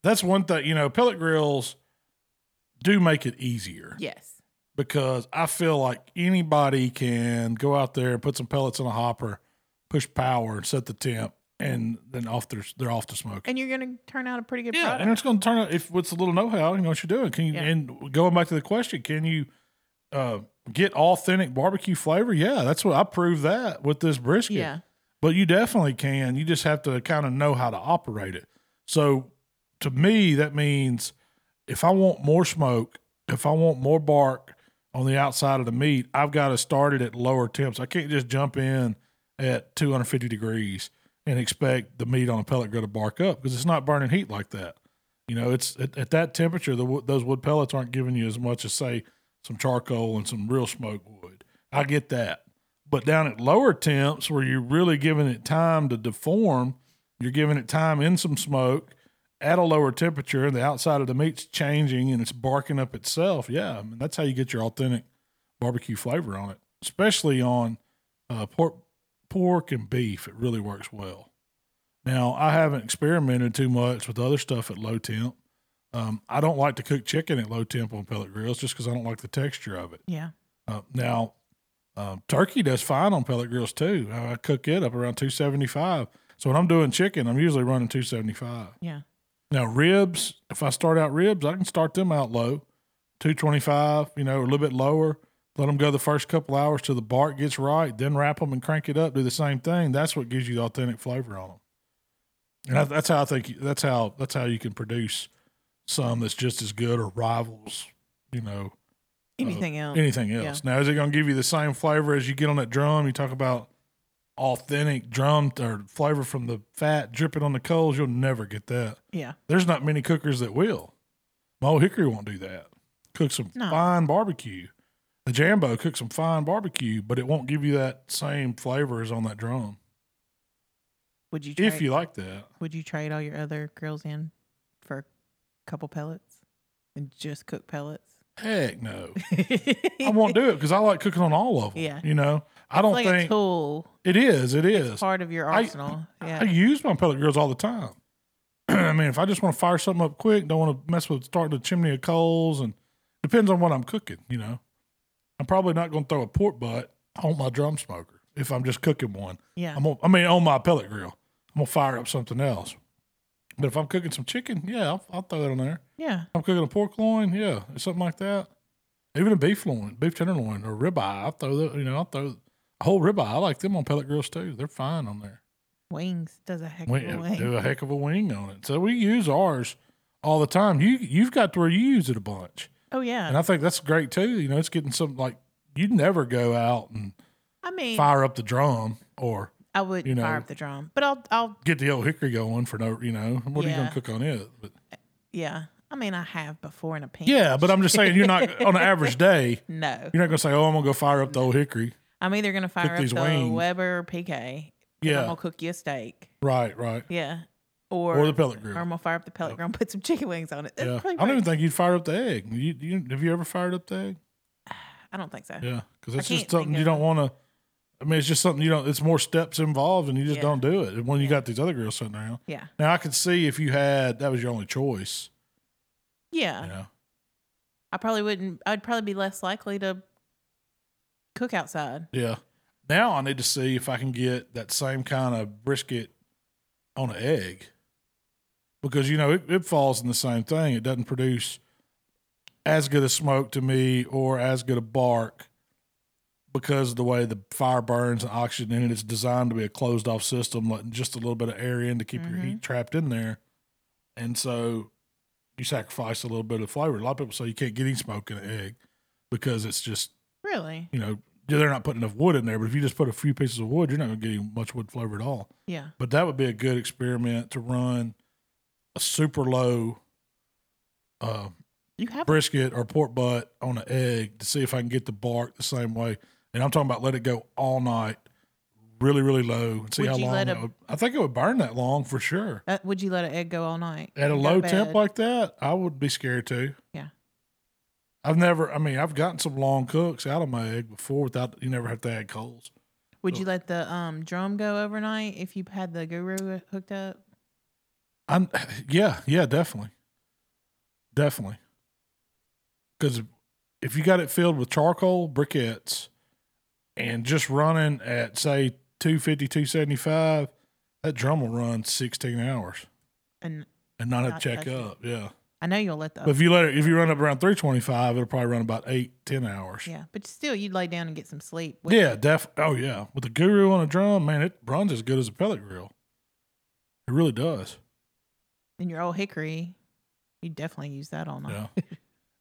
That's one thing, you know, pellet grills do make it easier Yes. because I feel like anybody can go out there and put some pellets in a hopper, push power and set the temp and then off they're, they're off to smoke. And you're gonna turn out a pretty good Yeah, product. and it's going to turn out if with a little know-how, you know what you're doing. Can you Yeah. and going back to the question, can you uh, get authentic barbecue flavor? Yeah, that's what I proved that with this brisket. yeah. But you definitely can. You just have to kind of know how to operate it. So to me, that means if I want more smoke, if I want more bark on the outside of the meat, I've got to start it at lower temps. I can't just jump in at 250 degrees and expect the meat on a pellet grill to bark up because it's not burning heat like that. You know, it's at, at that temperature, the, those wood pellets aren't giving you as much as say some charcoal and some real smoke wood. I get that, But down at lower temps where you're really giving it time to deform, you're giving it time in some smoke at a lower temperature, and the outside of the meat's changing and it's barking up itself. Yeah, I mean, that's how you get your authentic barbecue flavor on it, especially on uh, pork, pork and beef. It really works well. Now, I haven't experimented too much with other stuff at low temp. Um, I don't like to cook chicken at low temp on pellet grills just because I don't like the texture of it. Yeah. Uh, now, uh, turkey does fine on pellet grills too. I I cook it up around 275. So when I'm doing chicken, I'm usually running 275. Yeah. Now, ribs, if I start out ribs, I can start them out low, 225, you know, a little bit lower. Let them go the first couple hours till the bark gets right, then wrap them and crank it up. Do the same thing. That's what gives you the authentic flavor on them. And that, that's how I think. That's how that's how you can produce some that's just as good or rivals. You know, uh, Anything else? anything else. Now, is it going to give you the same flavor as you get on that drum? You talk about authentic drum or flavor from the fat dripping on the coals. You'll never get that. Yeah. There's not many cookers that will. My old hickory won't do that. Cook some No. fine barbecue. The Jambo cooks some fine barbecue, but it won't give you that same flavor as on that drum. Would you trade, If you like that, would you trade all your other grills in for a couple pellets and just cook pellets? heck no. I won't do it because I like cooking on all of them. Yeah. You know, I don't like think tool it is. It is. part of your I- arsenal. yeah. I use my pellet grills all the time. I mean, if I just want to fire something up quick, don't want to mess with starting the chimney of coals, and depends on what I'm cooking. You know, I'm probably not going to throw a pork butt on my drum smoker if I'm just cooking one. yeah. I'm gonna, I mean, on my pellet grill, I'm gonna fire up something else. But if I'm cooking some chicken, yeah, I'll, I'll throw that on there. yeah. I'm cooking a pork loin, yeah, something like that. Even a beef loin, beef tenderloin, or ribeye. I'll throw that. You know, I'll throw a whole ribeye. I like them on pellet grills too. They're fine on there. Wings does a heck We of a wing. do a heck of a wing on it. So we use ours all the time. You you've got to where you use it a bunch, Oh yeah. and I think that's great too. You know, it's getting some like you'd never go out and I mean, fire up the drum or I would you know- fire up the drum, but I'll, I'll, get the old hickory going for no. You know, what are you gonna cook on it? But yeah. I mean, I have before in a pinch. yeah, but I'm just saying you're not on an average day. no. You're not gonna say, "Oh, I'm gonna go fire up the old hickory." I'm either gonna fire up these the wings. Weber or PK. Yeah, I'm gonna cook you a steak. right, right. Yeah. Or Or the pellet or grill. I'm gonna fire up the pellet grill and put some chicken wings on it. That's Yeah, I don't even think you'd fire up the egg. You, you have you ever fired up the egg? I don't think so. Yeah, because it's just something you don't want to. I mean, it's just something you don't. It's more steps involved, and you just Yeah. don't do it. When you got these other grills sitting around, Yeah. now I could see if you had that was your only choice. Yeah. You know, I probably wouldn't. I'd probably be less likely to cook outside. yeah. Now I need to see if I can get that same kind of brisket on an egg, because you know it, it falls in the same thing. It doesn't produce as good a smoke to me or as good a bark because of the way the fire burns and oxygen in it. It's designed to be a closed off system, letting just a little bit of air in to keep your heat mm-hmm. trapped in there. And so you sacrifice a little bit of flavor. A lot of people say you can't get any smoke in an egg because it's just, Really? you know, they're not putting enough wood in there. But if you just put a few pieces of wood, you're not going to get much wood flavor at all. Yeah. But that would be a good experiment to run a super low uh, You have. brisket or pork butt on an egg to see if I can get the bark the same way. And I'm talking about let it go all night, really, really low, and see Would how you long. let it a- would, I think it would burn that long for sure. Uh, would you let an egg go all night? At a low temp bed? like that, I would be scared too. Yeah. I've never. I mean, I've gotten some long cooks out of my egg before without. You never have to add coals. Would you let the um drum go overnight if you had the guru hooked up? I'm. Yeah, yeah, definitely, definitely. Because if you got it filled with charcoal briquettes and just running at say 250, 275, that drum will run 16 hours And and not have to check it. up. Yeah. I know you'll let the But if you let it, if you run up around 325, it'll probably run about eight, ten hours. yeah, but still, you'd lay down and get some sleep. Yeah, def. Oh yeah, with the guru on a drum, man, it runs as good as a pellet grill. It really does. And your old hickory, you definitely use that all night. Yeah.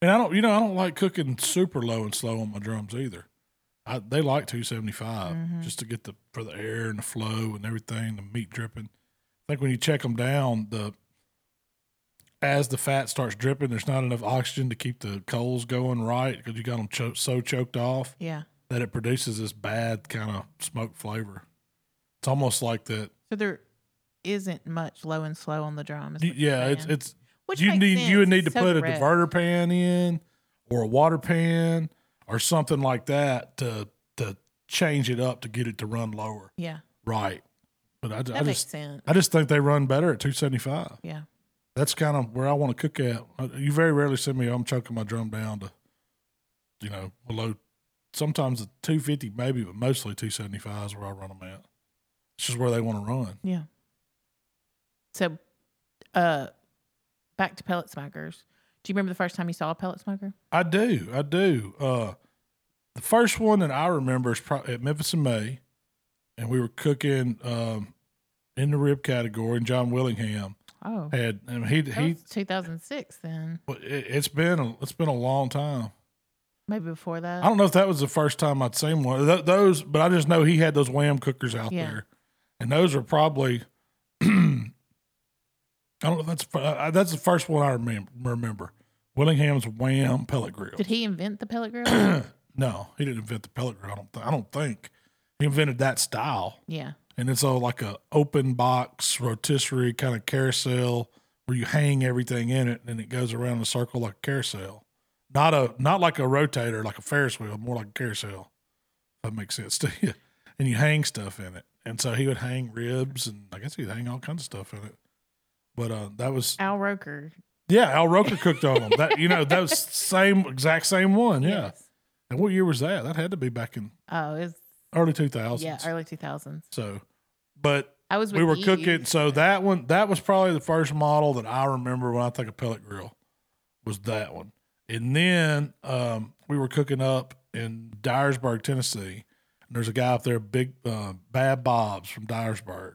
and I don't, you know, I don't like cooking super low and slow on my drums either. I, they like 275 Mhm. just to get the for the air and the flow and everything, the meat dripping. I think when you check them down, the as the fat starts dripping, there's not enough oxygen to keep the coals going right because you got them cho- so choked off. Yeah. that it produces this bad kind of smoke flavor. It's almost like that. So there isn't much low and slow on the drums. is what you're Yeah, it's it's Which you need you would sense. need to So put a diverter pan in or a water pan or something like that to to change it up to get it to run lower. Yeah, Right. But I, I that makes just sense. I just think they run better at 275. Yeah. That's kind of where I want to cook at. You very rarely see me. I'm choking my drum down to, you know, below. Sometimes a 250 maybe, but mostly 275 is where I run them at. It's just where they want to run. Yeah. So, uh, back to pellet smokers. Do you remember the first time you saw a pellet smoker? I do. I do. Uh, the first one that I remember is pro- at Memphis in May, and we were cooking um, in the rib category, and John Willingham Oh, had, and he that he. 2006 then. It, it's been a, it's been a long time. Maybe before that. I don't know if that was the first time I'd seen one. Th- those, but I just know he had those Wham cookers out Yeah. there, and those are probably. I don't know. That's uh, that's the first one I remember. Remember Willingham's Wham pellet grill. Did he invent the pellet grill? No, he didn't invent the pellet grill. I don't. Th- I don't think he invented that style. yeah. And it's all like a open box rotisserie kind of carousel where you hang everything in it and it goes around in a circle like a carousel. Not a not like a rotator, like a Ferris wheel, more like a carousel. If that makes sense to you. And you hang stuff in it. And so he would hang ribs and I guess he'd hang all kinds of stuff in it. But uh that was Al Roker. yeah, Al Roker cooked on them. That you know, that was same exact same one, yeah. Yes. And what year was that? That had to be back in Oh, it's early two thousands. yeah, early 2000s. So, but I was we were cooking. So that one, that was probably the first model that I remember when I think of pellet grill was that one. And then um, we were cooking up in Dyersburg, Tennessee. And there's a guy up there, big uh, Bad Bob's from Dyersburg,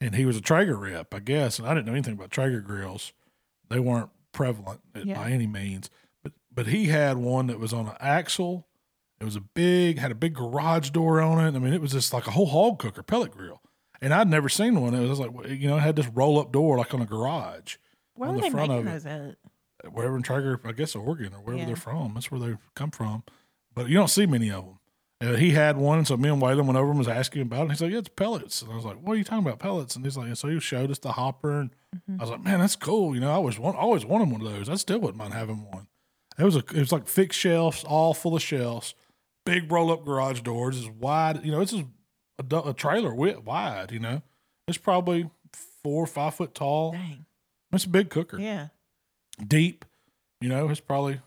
and he was a Traeger rep, I guess. And I didn't know anything about Traeger grills; they weren't prevalent Yeah. by any means. But but he had one that was on an axle. It was a big, had a big garage door on it. I mean, it was just like a whole hog cooker, pellet grill. And I'd never seen one. It was like, you know, it had this roll up door like on a garage. Where on were the they front making of it. those at? Wherever in Traeger, I guess Oregon or wherever Yeah. they're from. That's where they come from. But you don't see many of them. Uh, he had one, so me and Waylon went over and was asking about it. And he's like, "Yeah, it's pellets." And I was like, "What are you talking about, pellets?" And he's like, "So he showed us the hopper, and I was like, man, that's cool. You know, I always want, always wanted one of those. I still wouldn't mind having one. It was a, it was like fixed shelves, all full of shelves, big roll up garage doors, is wide. You know, it's just a, a trailer width wide. You know, it's probably four or five foot tall. Dang. It's a big cooker, Yeah. deep. You know, it's probably.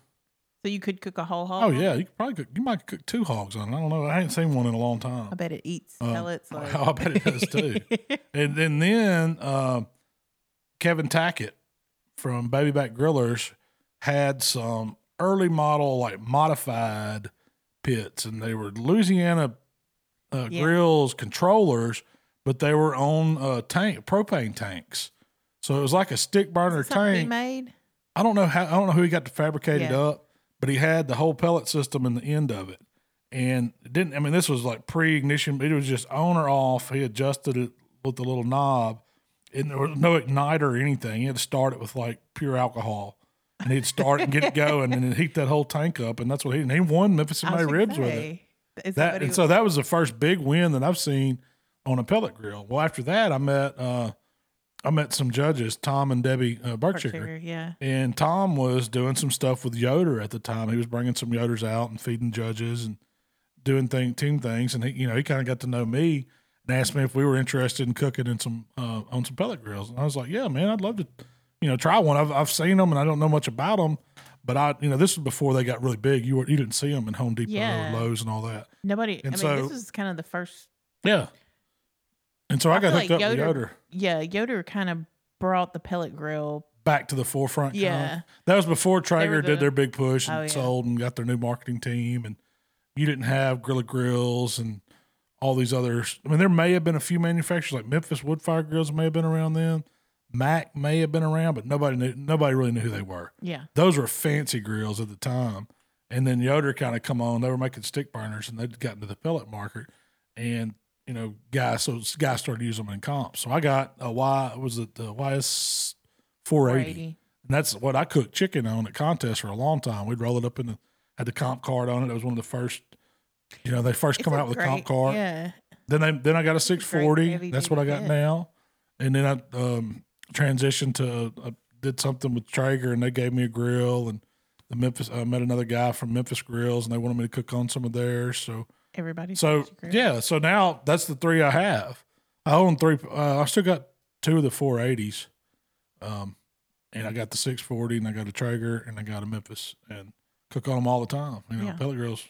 So you could cook a whole hog? Oh yeah, you could probably cook, you might cook two hogs on it. I don't know. I ain't seen one in a long time. I bet it eats Um, pellets. Like, I bet it does too. and, and then um, Kevin Tackett from Baby Back Grillers had some early model, like modified pits, and they were Louisiana uh, Yeah. grills controllers, but they were on uh, tank propane tanks. So it was like a stick burner tank. made? I don't know how I don't know who he got to fabricate it up, but he had the whole pellet system in the end of it. And it didn't I mean this was like pre ignition, it was just on or off. He adjusted it with the little knob. And there was no igniter or anything. He had to start it with like pure alcohol. And he'd start and get it going and then heat that whole tank up. And that's what he and he won Memphis I and was May gonna ribs with it. that, That what he and so that was the first big win that I've seen on a pellet grill. Well, after that, I met uh, I met some judges, Tom and Debbie uh, yeah. and Tom was doing some stuff with Yoder at the time. He was bringing some Yoders out and feeding judges and doing thing team things. And he, you know, he kind of got to know me and asked me if we were interested in cooking in some uh, on some pellet grills. And I was like, yeah, man, I'd love to, you know, try one. I've I've seen them and I don't know much about them, but I, you know, this was before they got really big. You were you didn't see them in Home Depot Yeah. or Lowe's and all that. Nobody. I And mean, so- this is kind of the first. Yeah. And so I, got hooked like up with Yoder- Yeah, Yoder kind of brought the pellet grill. back to the forefront. kind of. Yeah. That was before Traeger the- did their big push and Oh, yeah. sold and got their new marketing team. And you didn't have Grilla Grills and all these others. I mean, there may have been a few manufacturers like Memphis Woodfire Grills may have been around then. Mac may have been around, but nobody knew. Nobody really knew who they were. Yeah. Those were fancy grills at the time. And then Yoder kind of come on. They were making stick burners, and they'd gotten to the pellet market. And you know, guys, so guys started using them in comps. So I got a Y. What was it the YS 480? 480. And that's what I cooked chicken on at contests for a long time. We'd roll it up in the had the comp card on it. It was one of the first You know, they first It's come out with a comp card. Yeah. Then they then I got a six forty. That's what I got now. And then I um, transitioned to uh, did something with Traeger, and they gave me a grill. And the Memphis, I met another guy from Memphis Grills, and they wanted me to cook on some of theirs. So Everybody. so yeah, so now that's the three I have. I own three. Uh, I still got two of the four eighties, um, and I got the six forty, and I got a Traeger, and I got a Memphis, and cook on them all the time. You know, Yeah. pellet grills.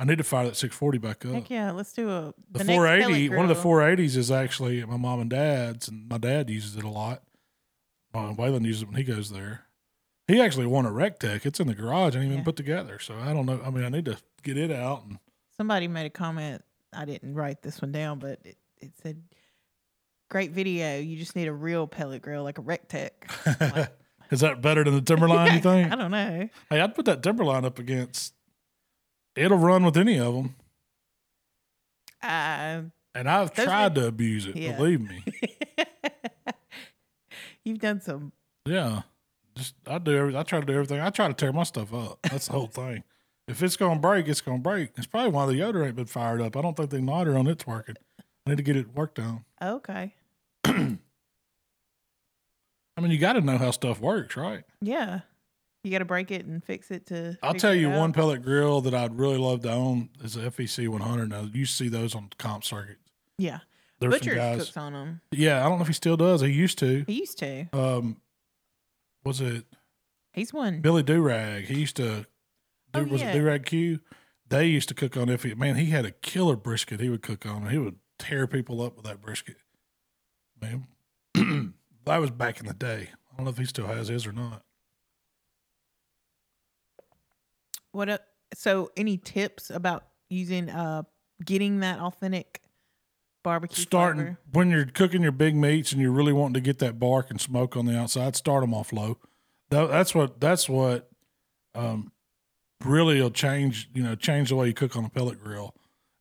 I need to fire that six forty back up. Heck yeah, let's do a The, 480, pellet one of the 480s is actually my mom and dad's, and my dad uses it a lot. Uh, Waylon uses it when he goes there. He actually won a Rec Tec. It's in the garage and even Yeah. put together. So I don't know. I mean, I need to get it out. And Somebody made a comment. I didn't write this one down, but it, it said, "Great video. You just need a real pellet grill, like a Rec Tec." Like- is that better than the Timberline? You think? I don't know. Hey, I'd put that Timberline up against. It'll run with any of them, Uh, and I've tried would- to abuse it. Yeah. Believe me. you've done some. Yeah, just I do. Every, I try to do everything. I try to tear my stuff up. That's the whole thing. If it's gonna break, it's gonna break. It's probably why the Yoder ain't been fired up. I don't think the igniter on it's working. I need to get it worked on. Okay. I mean, you got to know how stuff works, right? Yeah. You got to break it and fix it to. I'll tell you one pellet grill that I'd really love to own is a FEC 100. Now you see those on comp circuits. Yeah. There's some Butcher cooks on them. Yeah, I don't know if he still does. He used to. He used to. Um, was it He's one. Billy Durag? He used to. Oh, was yeah. it Durag Q? They used to cook on FE. Man, he had a killer brisket. He would cook on. He would tear people up with that brisket. Man, that was back in the day. I don't know if he still has his or not. What? A, so, any tips about using uh getting that authentic barbecue? starting flavor? when you're cooking your big meats and you're really wanting to get that bark and smoke on the outside, start them off low. Tha- That's what that's what um, really will change. You know, change the way you cook on a pellet grill.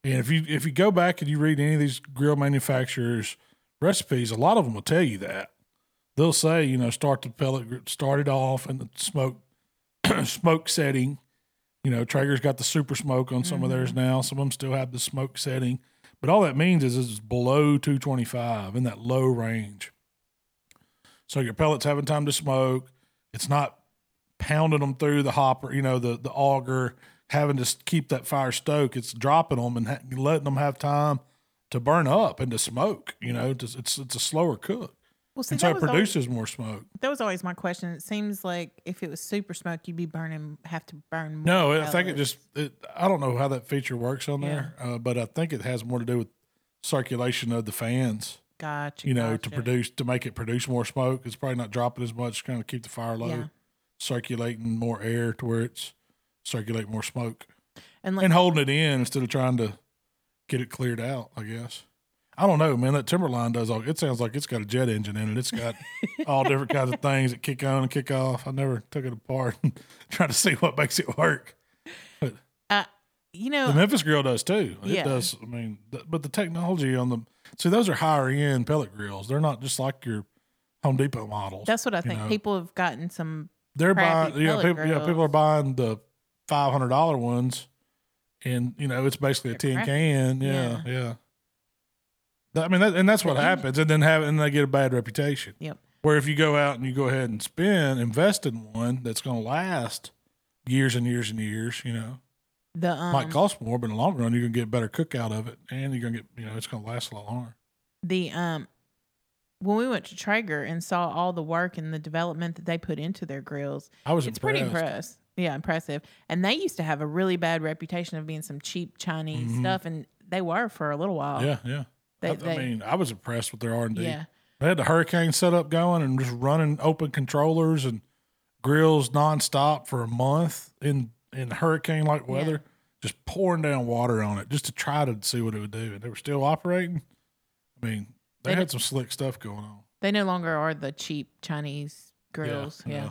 And if you if you go back and you read any of these grill manufacturers' recipes, a lot of them will tell you that they'll say, you know, start the pellet, start it off in the smoke smoke setting. You know, Traeger's got the super smoke on some of theirs mm-hmm. now. Some of them still have the smoke setting. But all that means is it's below 225 in that low range. So your pellets having time to smoke. It's not pounding them through the hopper, you know, the, the auger, having to keep that fire stoked. It's dropping them and ha- letting them have time to burn up and to smoke. You know, it's it's, it's a slower cook. Well, see, And so it was, always, produces more smoke. that was always my question. It seems like if it was super smoke, you'd be burning, have to burn more. No, I think it just, it, I don't know how that feature works on there, uh, but I think it has more to do with circulation of the fans. Gotcha. you know, to produce to make it produce more smoke. It's probably not dropping as much, kind of keep the fire low, Yeah. Circulating more air to where it's circulate more smoke And like, and holding it in instead of trying to get it cleared out. I guess I don't know, man. That Timberline does all. It sounds like it's got a jet engine in it. It's got all different kinds of things that kick on and kick off. I never took it apart and tried to see what makes it work. uh, you know, The Memphis grill does too. It Yeah. does. I mean, th- but the technology on them. See, those are higher end pellet grills. They're not just like your Home Depot models. that's what I think. know. People have gotten some. They're crappy buying. Yeah, people, yeah, people are buying the five hundred dollar ones, and you know it's basically a They're tin crappy. can. Yeah, yeah. That- I mean, that, and that's what happens, and then have and they get a bad reputation. Yep. Where if you go out and you go ahead and spend, invest in one that's going to last years and years and years, you know, The um, might cost more, but in the long run, you're going to get a better cook out of it, and you're going to get, you know, it's going to last a lot longer. the um when we went to Traeger and saw all the work and the development that they put into their grills, I was it's impressed. pretty impressed. Yeah, impressive. And they used to have a really bad reputation of being some cheap Chinese Mhm. stuff, and they were for a little while. Yeah, yeah. they, I, they, I mean, I was impressed with their R and D. yeah, They had the hurricane setup going and just running open controllers and grills nonstop for a month in in hurricane like weather, just pouring down water on it just to try to see what it would do. And they were still operating. I mean, they, They had some slick stuff going on. they no longer are the cheap Chinese grills. Yeah,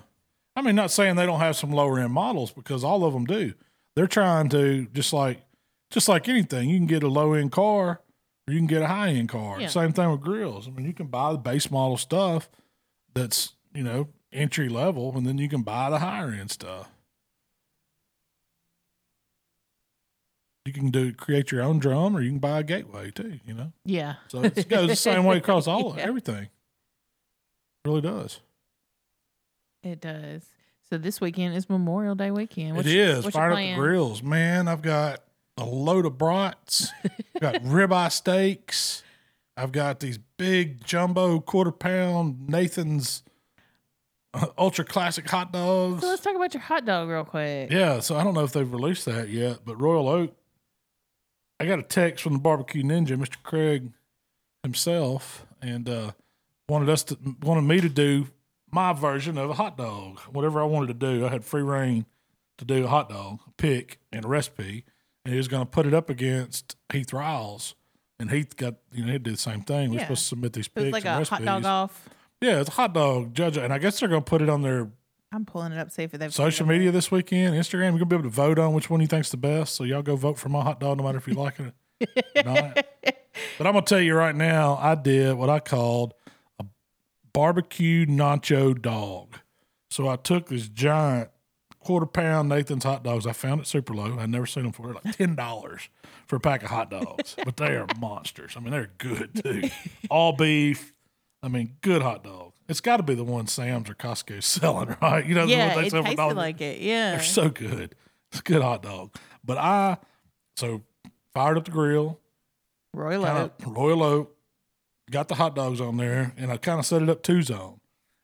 I mean, not saying they don't have some lower end models because all of them do. They're trying to just like just like anything. You can get a low end car or you can get a high end car. Yeah. Same thing with grills. I mean, you can buy the base model stuff that's you know entry level, and then you can buy the higher end stuff. You can do create your own drum, or you can buy a gateway too. You know, Yeah. so it goes the same way across all Yeah. everything. really does. It does. So this weekend is Memorial Day weekend. What's, it is What's your up the grills, man. I've got a load of brats. I've got ribeye steaks. I've got these big jumbo quarter pound Nathan's uh, ultra classic hot dogs. So let's talk about your hot dog real quick. Yeah, so I don't know if they've released that yet, but Royal Oak, I got a text from the barbecue ninja, Mr. Craig himself, and uh, wanted us to wanted me to do my version of a hot dog. Whatever I wanted to do, I had free reign to do a hot dog, pick and a recipe, and he was going to put it up against Heath Riles. And Heath got, you know, he did the same thing. We're Yeah. supposed to submit these picks it's like and a recipes. hot dog off. Yeah, it's a hot dog judge, and I guess they're going to put it on their I'm pulling it up, see if they've social media this weekend, Instagram. You're gonna be able to vote on which one you think's the best. So y'all go vote for my hot dog, no matter if you like it or not. But I'm gonna tell you right now, I did what I called a barbecue nacho dog. So I took this giant quarter pound Nathan's hot dogs. I found it Superlo. I'd never seen them before. Like ten dollars for a pack of hot dogs, but they are monsters. I mean, they're good too. All beef. I mean, good hot dog. It's got to be the one Sam's or Costco's selling, right? You know, the Yeah, one they it sell for tasted like it. Yeah. They're so good. It's a good hot dog. But I so fired up the grill, Royal kind Oak. Royal Oak, got the hot dogs on there, and I kind of set it up two zone.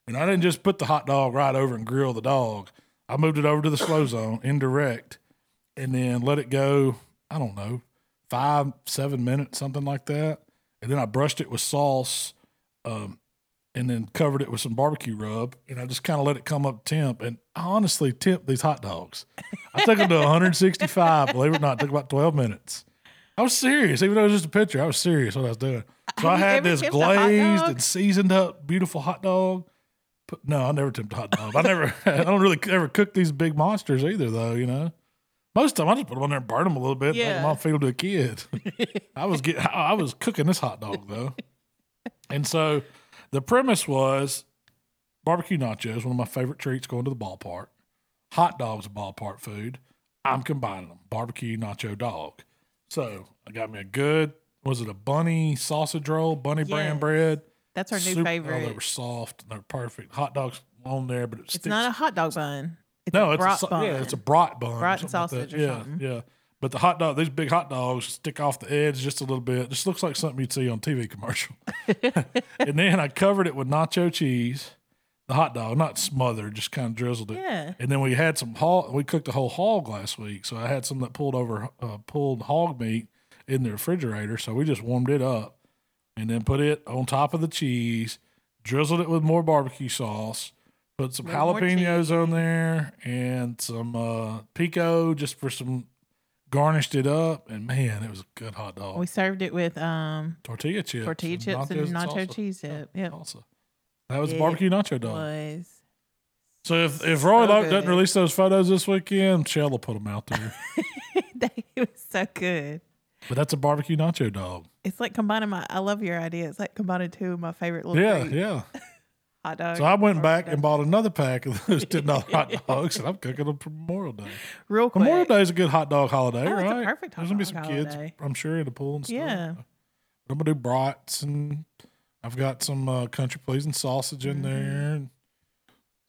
And I didn't just put the hot dog right over and grill the dog. I moved it over to the slow zone, indirect, and then let it go. I don't know, five, seven minutes, something like that. And then I brushed it with sauce, um, and then covered it with some barbecue rub, and I just kind of let it come up temp. And I honestly temp these hot dogs. I took them to 165. Believe it or not, it took about 12 minutes. I was serious, even though it was just a picture. I was serious what I was doing. So Have I had this temped a hot glazed and seasoned up, beautiful hot dog. But no, I never tempted hot dog. I never, I don't really ever cook these big monsters either, though. You know, most of them I just put them on there and burn them a little bit, make them Yeah. all to a kid. I was getting, I was cooking this hot dog though, and so the premise was barbecue nachos, one of my favorite treats going to the ballpark. Hot dogs, ballpark food. I'm combining them. Barbecue nacho dog. So I got me a good, was it a bunny sausage roll, bunny brand Yes. bread? That's our new Super- favorite. Oh, they were soft. They're perfect. Hot dogs on there, but it it's not a hot dog bun. It's no, a it's brat a, bun. yeah, it's a brat bun, Brat like sausage or yeah, something. Yeah, But the hot dog, these big hot dogs stick off the edge just a little bit. Just looks like something you'd see on TV commercial. and then I covered it with nacho cheese, the hot dog, not smothered, just kind of drizzled it. Yeah. And then we had some hog. We cooked a whole hog last week, so I had some that pulled over uh, pulled hog meat in the refrigerator. So we just warmed it up, and then put it on top of the cheese, drizzled it with more barbecue sauce, put some jalapenos on there, and some uh, pico just for some. Garnished it up, and man, it was a good hot dog. We served it with um tortilla chips, tortilla chips and nacho cheese dip. Yep. Salsa. That was It barbecue nacho dog. Was So if if Roy so doesn't release those photos this weekend, Shell will put them out there. it was so good. but that's a barbecue nacho dog. It's like combining my. I love your idea. It's like combining two of my favorite little Yeah, treats. yeah. hot dogs. So I went back and bought another pack of those ten dollar hot dogs, and I'm cooking them for Memorial Day. real quick. Memorial Day is a good hot dog holiday, Oh, it's a right? perfect hot There's gonna be dog some kids, holiday. I'm sure, in the pool and stuff. Yeah. I'm gonna do brats and I've got some uh, country pleasing sausage in Mhm. there, and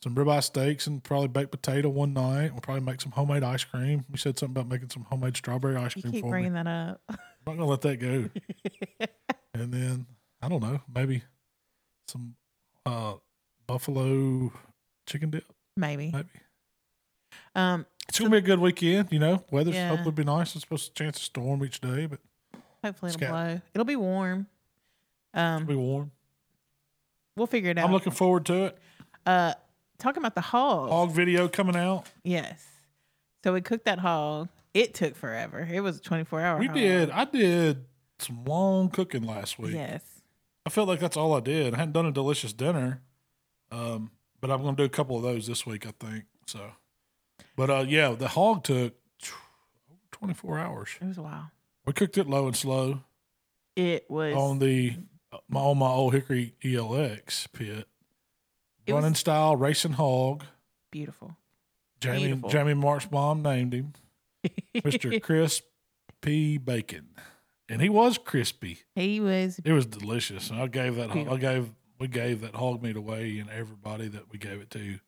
some ribeye steaks, and probably baked potato one night. We'll probably make some homemade ice cream. We said something about making some homemade strawberry ice You cream keep for me. bringing that up. I'm not gonna let that go. and then I don't know, maybe some uh, buffalo chicken dip. Maybe. Maybe Um. it's gonna be a good weekend. You know, weather's Yeah. hopefully be nice. It's supposed to chance a storm each day, but Hopefully it'll blow. It'll be warm. Um. it'll be warm. We'll figure it out. I'm looking forward to it. uh. Talking about the hog. Hog video coming out. Yes. So we cooked that hog. It took forever. It was a 24 hour. We hog. did. I did some long cooking last week. Yes. I felt like that's all I did. I hadn't done a delicious dinner, um, but I'm going to do a couple of those this week, I think. So, but uh, yeah, the hog took 24 hours. It was a while. We cooked it low and slow It was. on the my on my old Hickory ELX pit, running style racing hog. beautiful. Jamie Beautiful. Jamie Marchbaum named him Mister Chris crispy bacon, and he was crispy. He was It was delicious. I gave that. I gave we gave that hog meat away, and everybody that we gave it to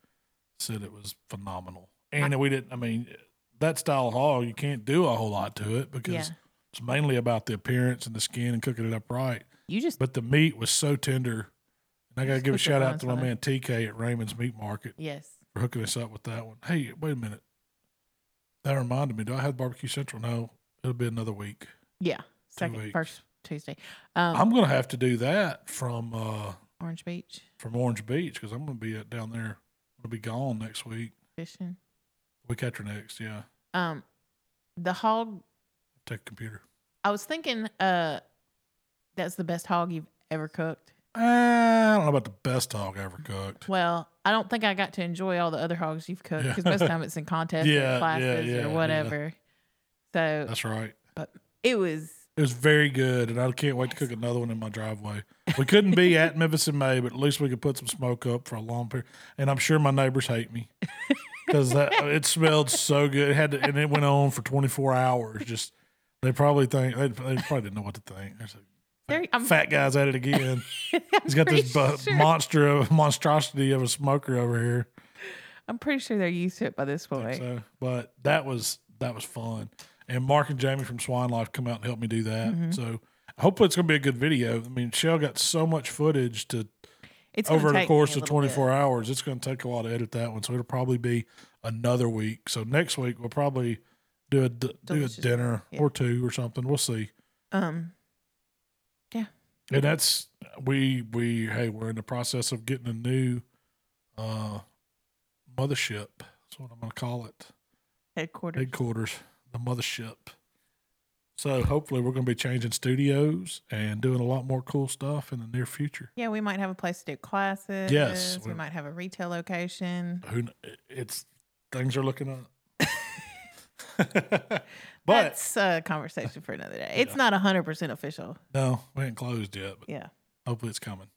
said it was phenomenal. And we didn't. I mean, that style of hog, you can't do a whole lot to it because Yeah. it's mainly about the appearance and the skin and cooking it up right. you just But the meat was so tender. And I got to give a shout out to my man TK at Raymond's Meat Market yes. for hooking us up with that one. Hey, wait a minute. That reminded me. Do I have barbecue central? No, it'll be another week. Yeah. Second first Tuesday. Um I'm gonna have to do that from uh Orange Beach from Orange Beach because I'm gonna be at, down there. I'm gonna be gone next week. fishing. Week after next, yeah. Um the hog Take a computer. I was thinking uh that's the best hog you've ever cooked. Uh, I don't know about the best hog I ever cooked. Well, I don't think I got to enjoy all the other hogs you've cooked Yeah. because most of the time it's in contests Yeah, or classes yeah, or yeah. whatever. So That's right. But it was It was very good, and I can't wait to cook another one in my driveway. We couldn't be at Memphis in May, but at least we could put some smoke up for a long period. And I'm sure my neighbors hate me because it smelled so good. It had to, and it went on for 24 hours. Just they probably think they, they probably didn't know what to think. There's very I'm fat guy's at it again. He's got this bu- sure- monster of monstrosity of a smoker over here. I'm pretty sure they're used to it by this point. So, but that was that was fun. And Mark and Jamie from Swine Life come out and help me do that. Mm-hmm. So hopefully it's going to be a good video. I mean, Shell got so much footage to It's over the course of little bit. 24 hours. It's going to take a while to edit that one. So it'll probably be another week. So next week we'll probably do a d- do a dinner Yeah. or two or something. We'll see. Um Yeah. And that's we we hey we're in the process of getting a new uh mothership. That's what I'm going to call it. headquarters. headquarters, the mothership. So hopefully we're going to be changing studios and doing a lot more cool stuff in the near future. Yeah, we might have a place to do classes. Yes, We we- might have a retail location. Who it's things are looking up. but That's a conversation for another day. It's not not 100% official. no, we ain't closed yet. But Yeah. hopefully it's coming.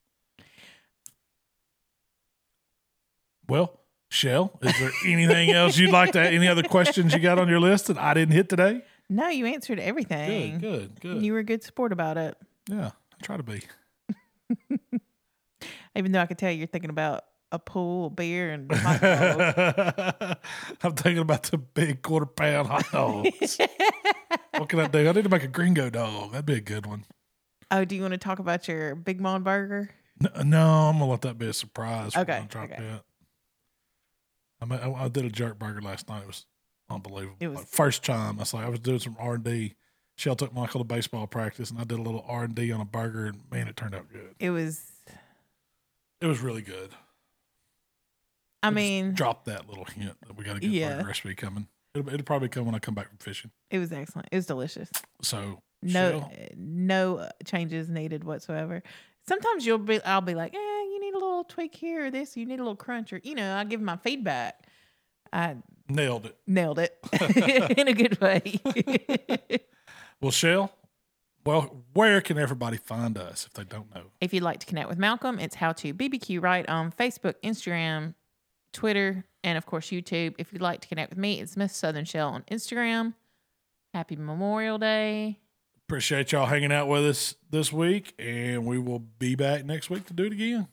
Well, Shell, is there anything else you'd like to? Any other questions you got on your list that I didn't hit today? No, you answered everything. Good, good, good. You were a good sport about it. yeah, I try to be. Even though I could tell you're thinking about a pool, beer, and hot dogs. I'm thinking about the big quarter pound hot dogs. what can I do? I need to make a gringo dog. That'd be a good one. oh, do you want to talk about your Big Mon burger? No, uh, no I'm gonna let that be a surprise. Okay, I okay. I, mean, I, I did a jerk burger last night. It was unbelievable. It was- Like, first time. I was like, I was doing some R and D. Shell took Michael to baseball practice, and I did a little R and D on a burger, and man, it turned out good. It was, It was really good. I mean, drop that little hint that we got a Yeah. burger recipe coming. It'll, it'll probably come when I come back from fishing. it was excellent. It was delicious. So No, Shell, no changes needed whatsoever. Sometimes you'll be, I'll be like, eh, you need a little tweak here or this. You need a little crunch or, you know, I give my feedback. I nailed it. nailed it in a good way. Well, Shell, well, where can everybody find us if they don't know? if you'd like to connect with Malcom, it's how to BBQ right on Facebook, Instagram, Twitter, and of course YouTube. If you'd like to connect with me, it's Miss Southern Shell on Instagram. Happy Memorial Day. Appreciate y'all hanging out with us this week, and we will be back next week to do it again.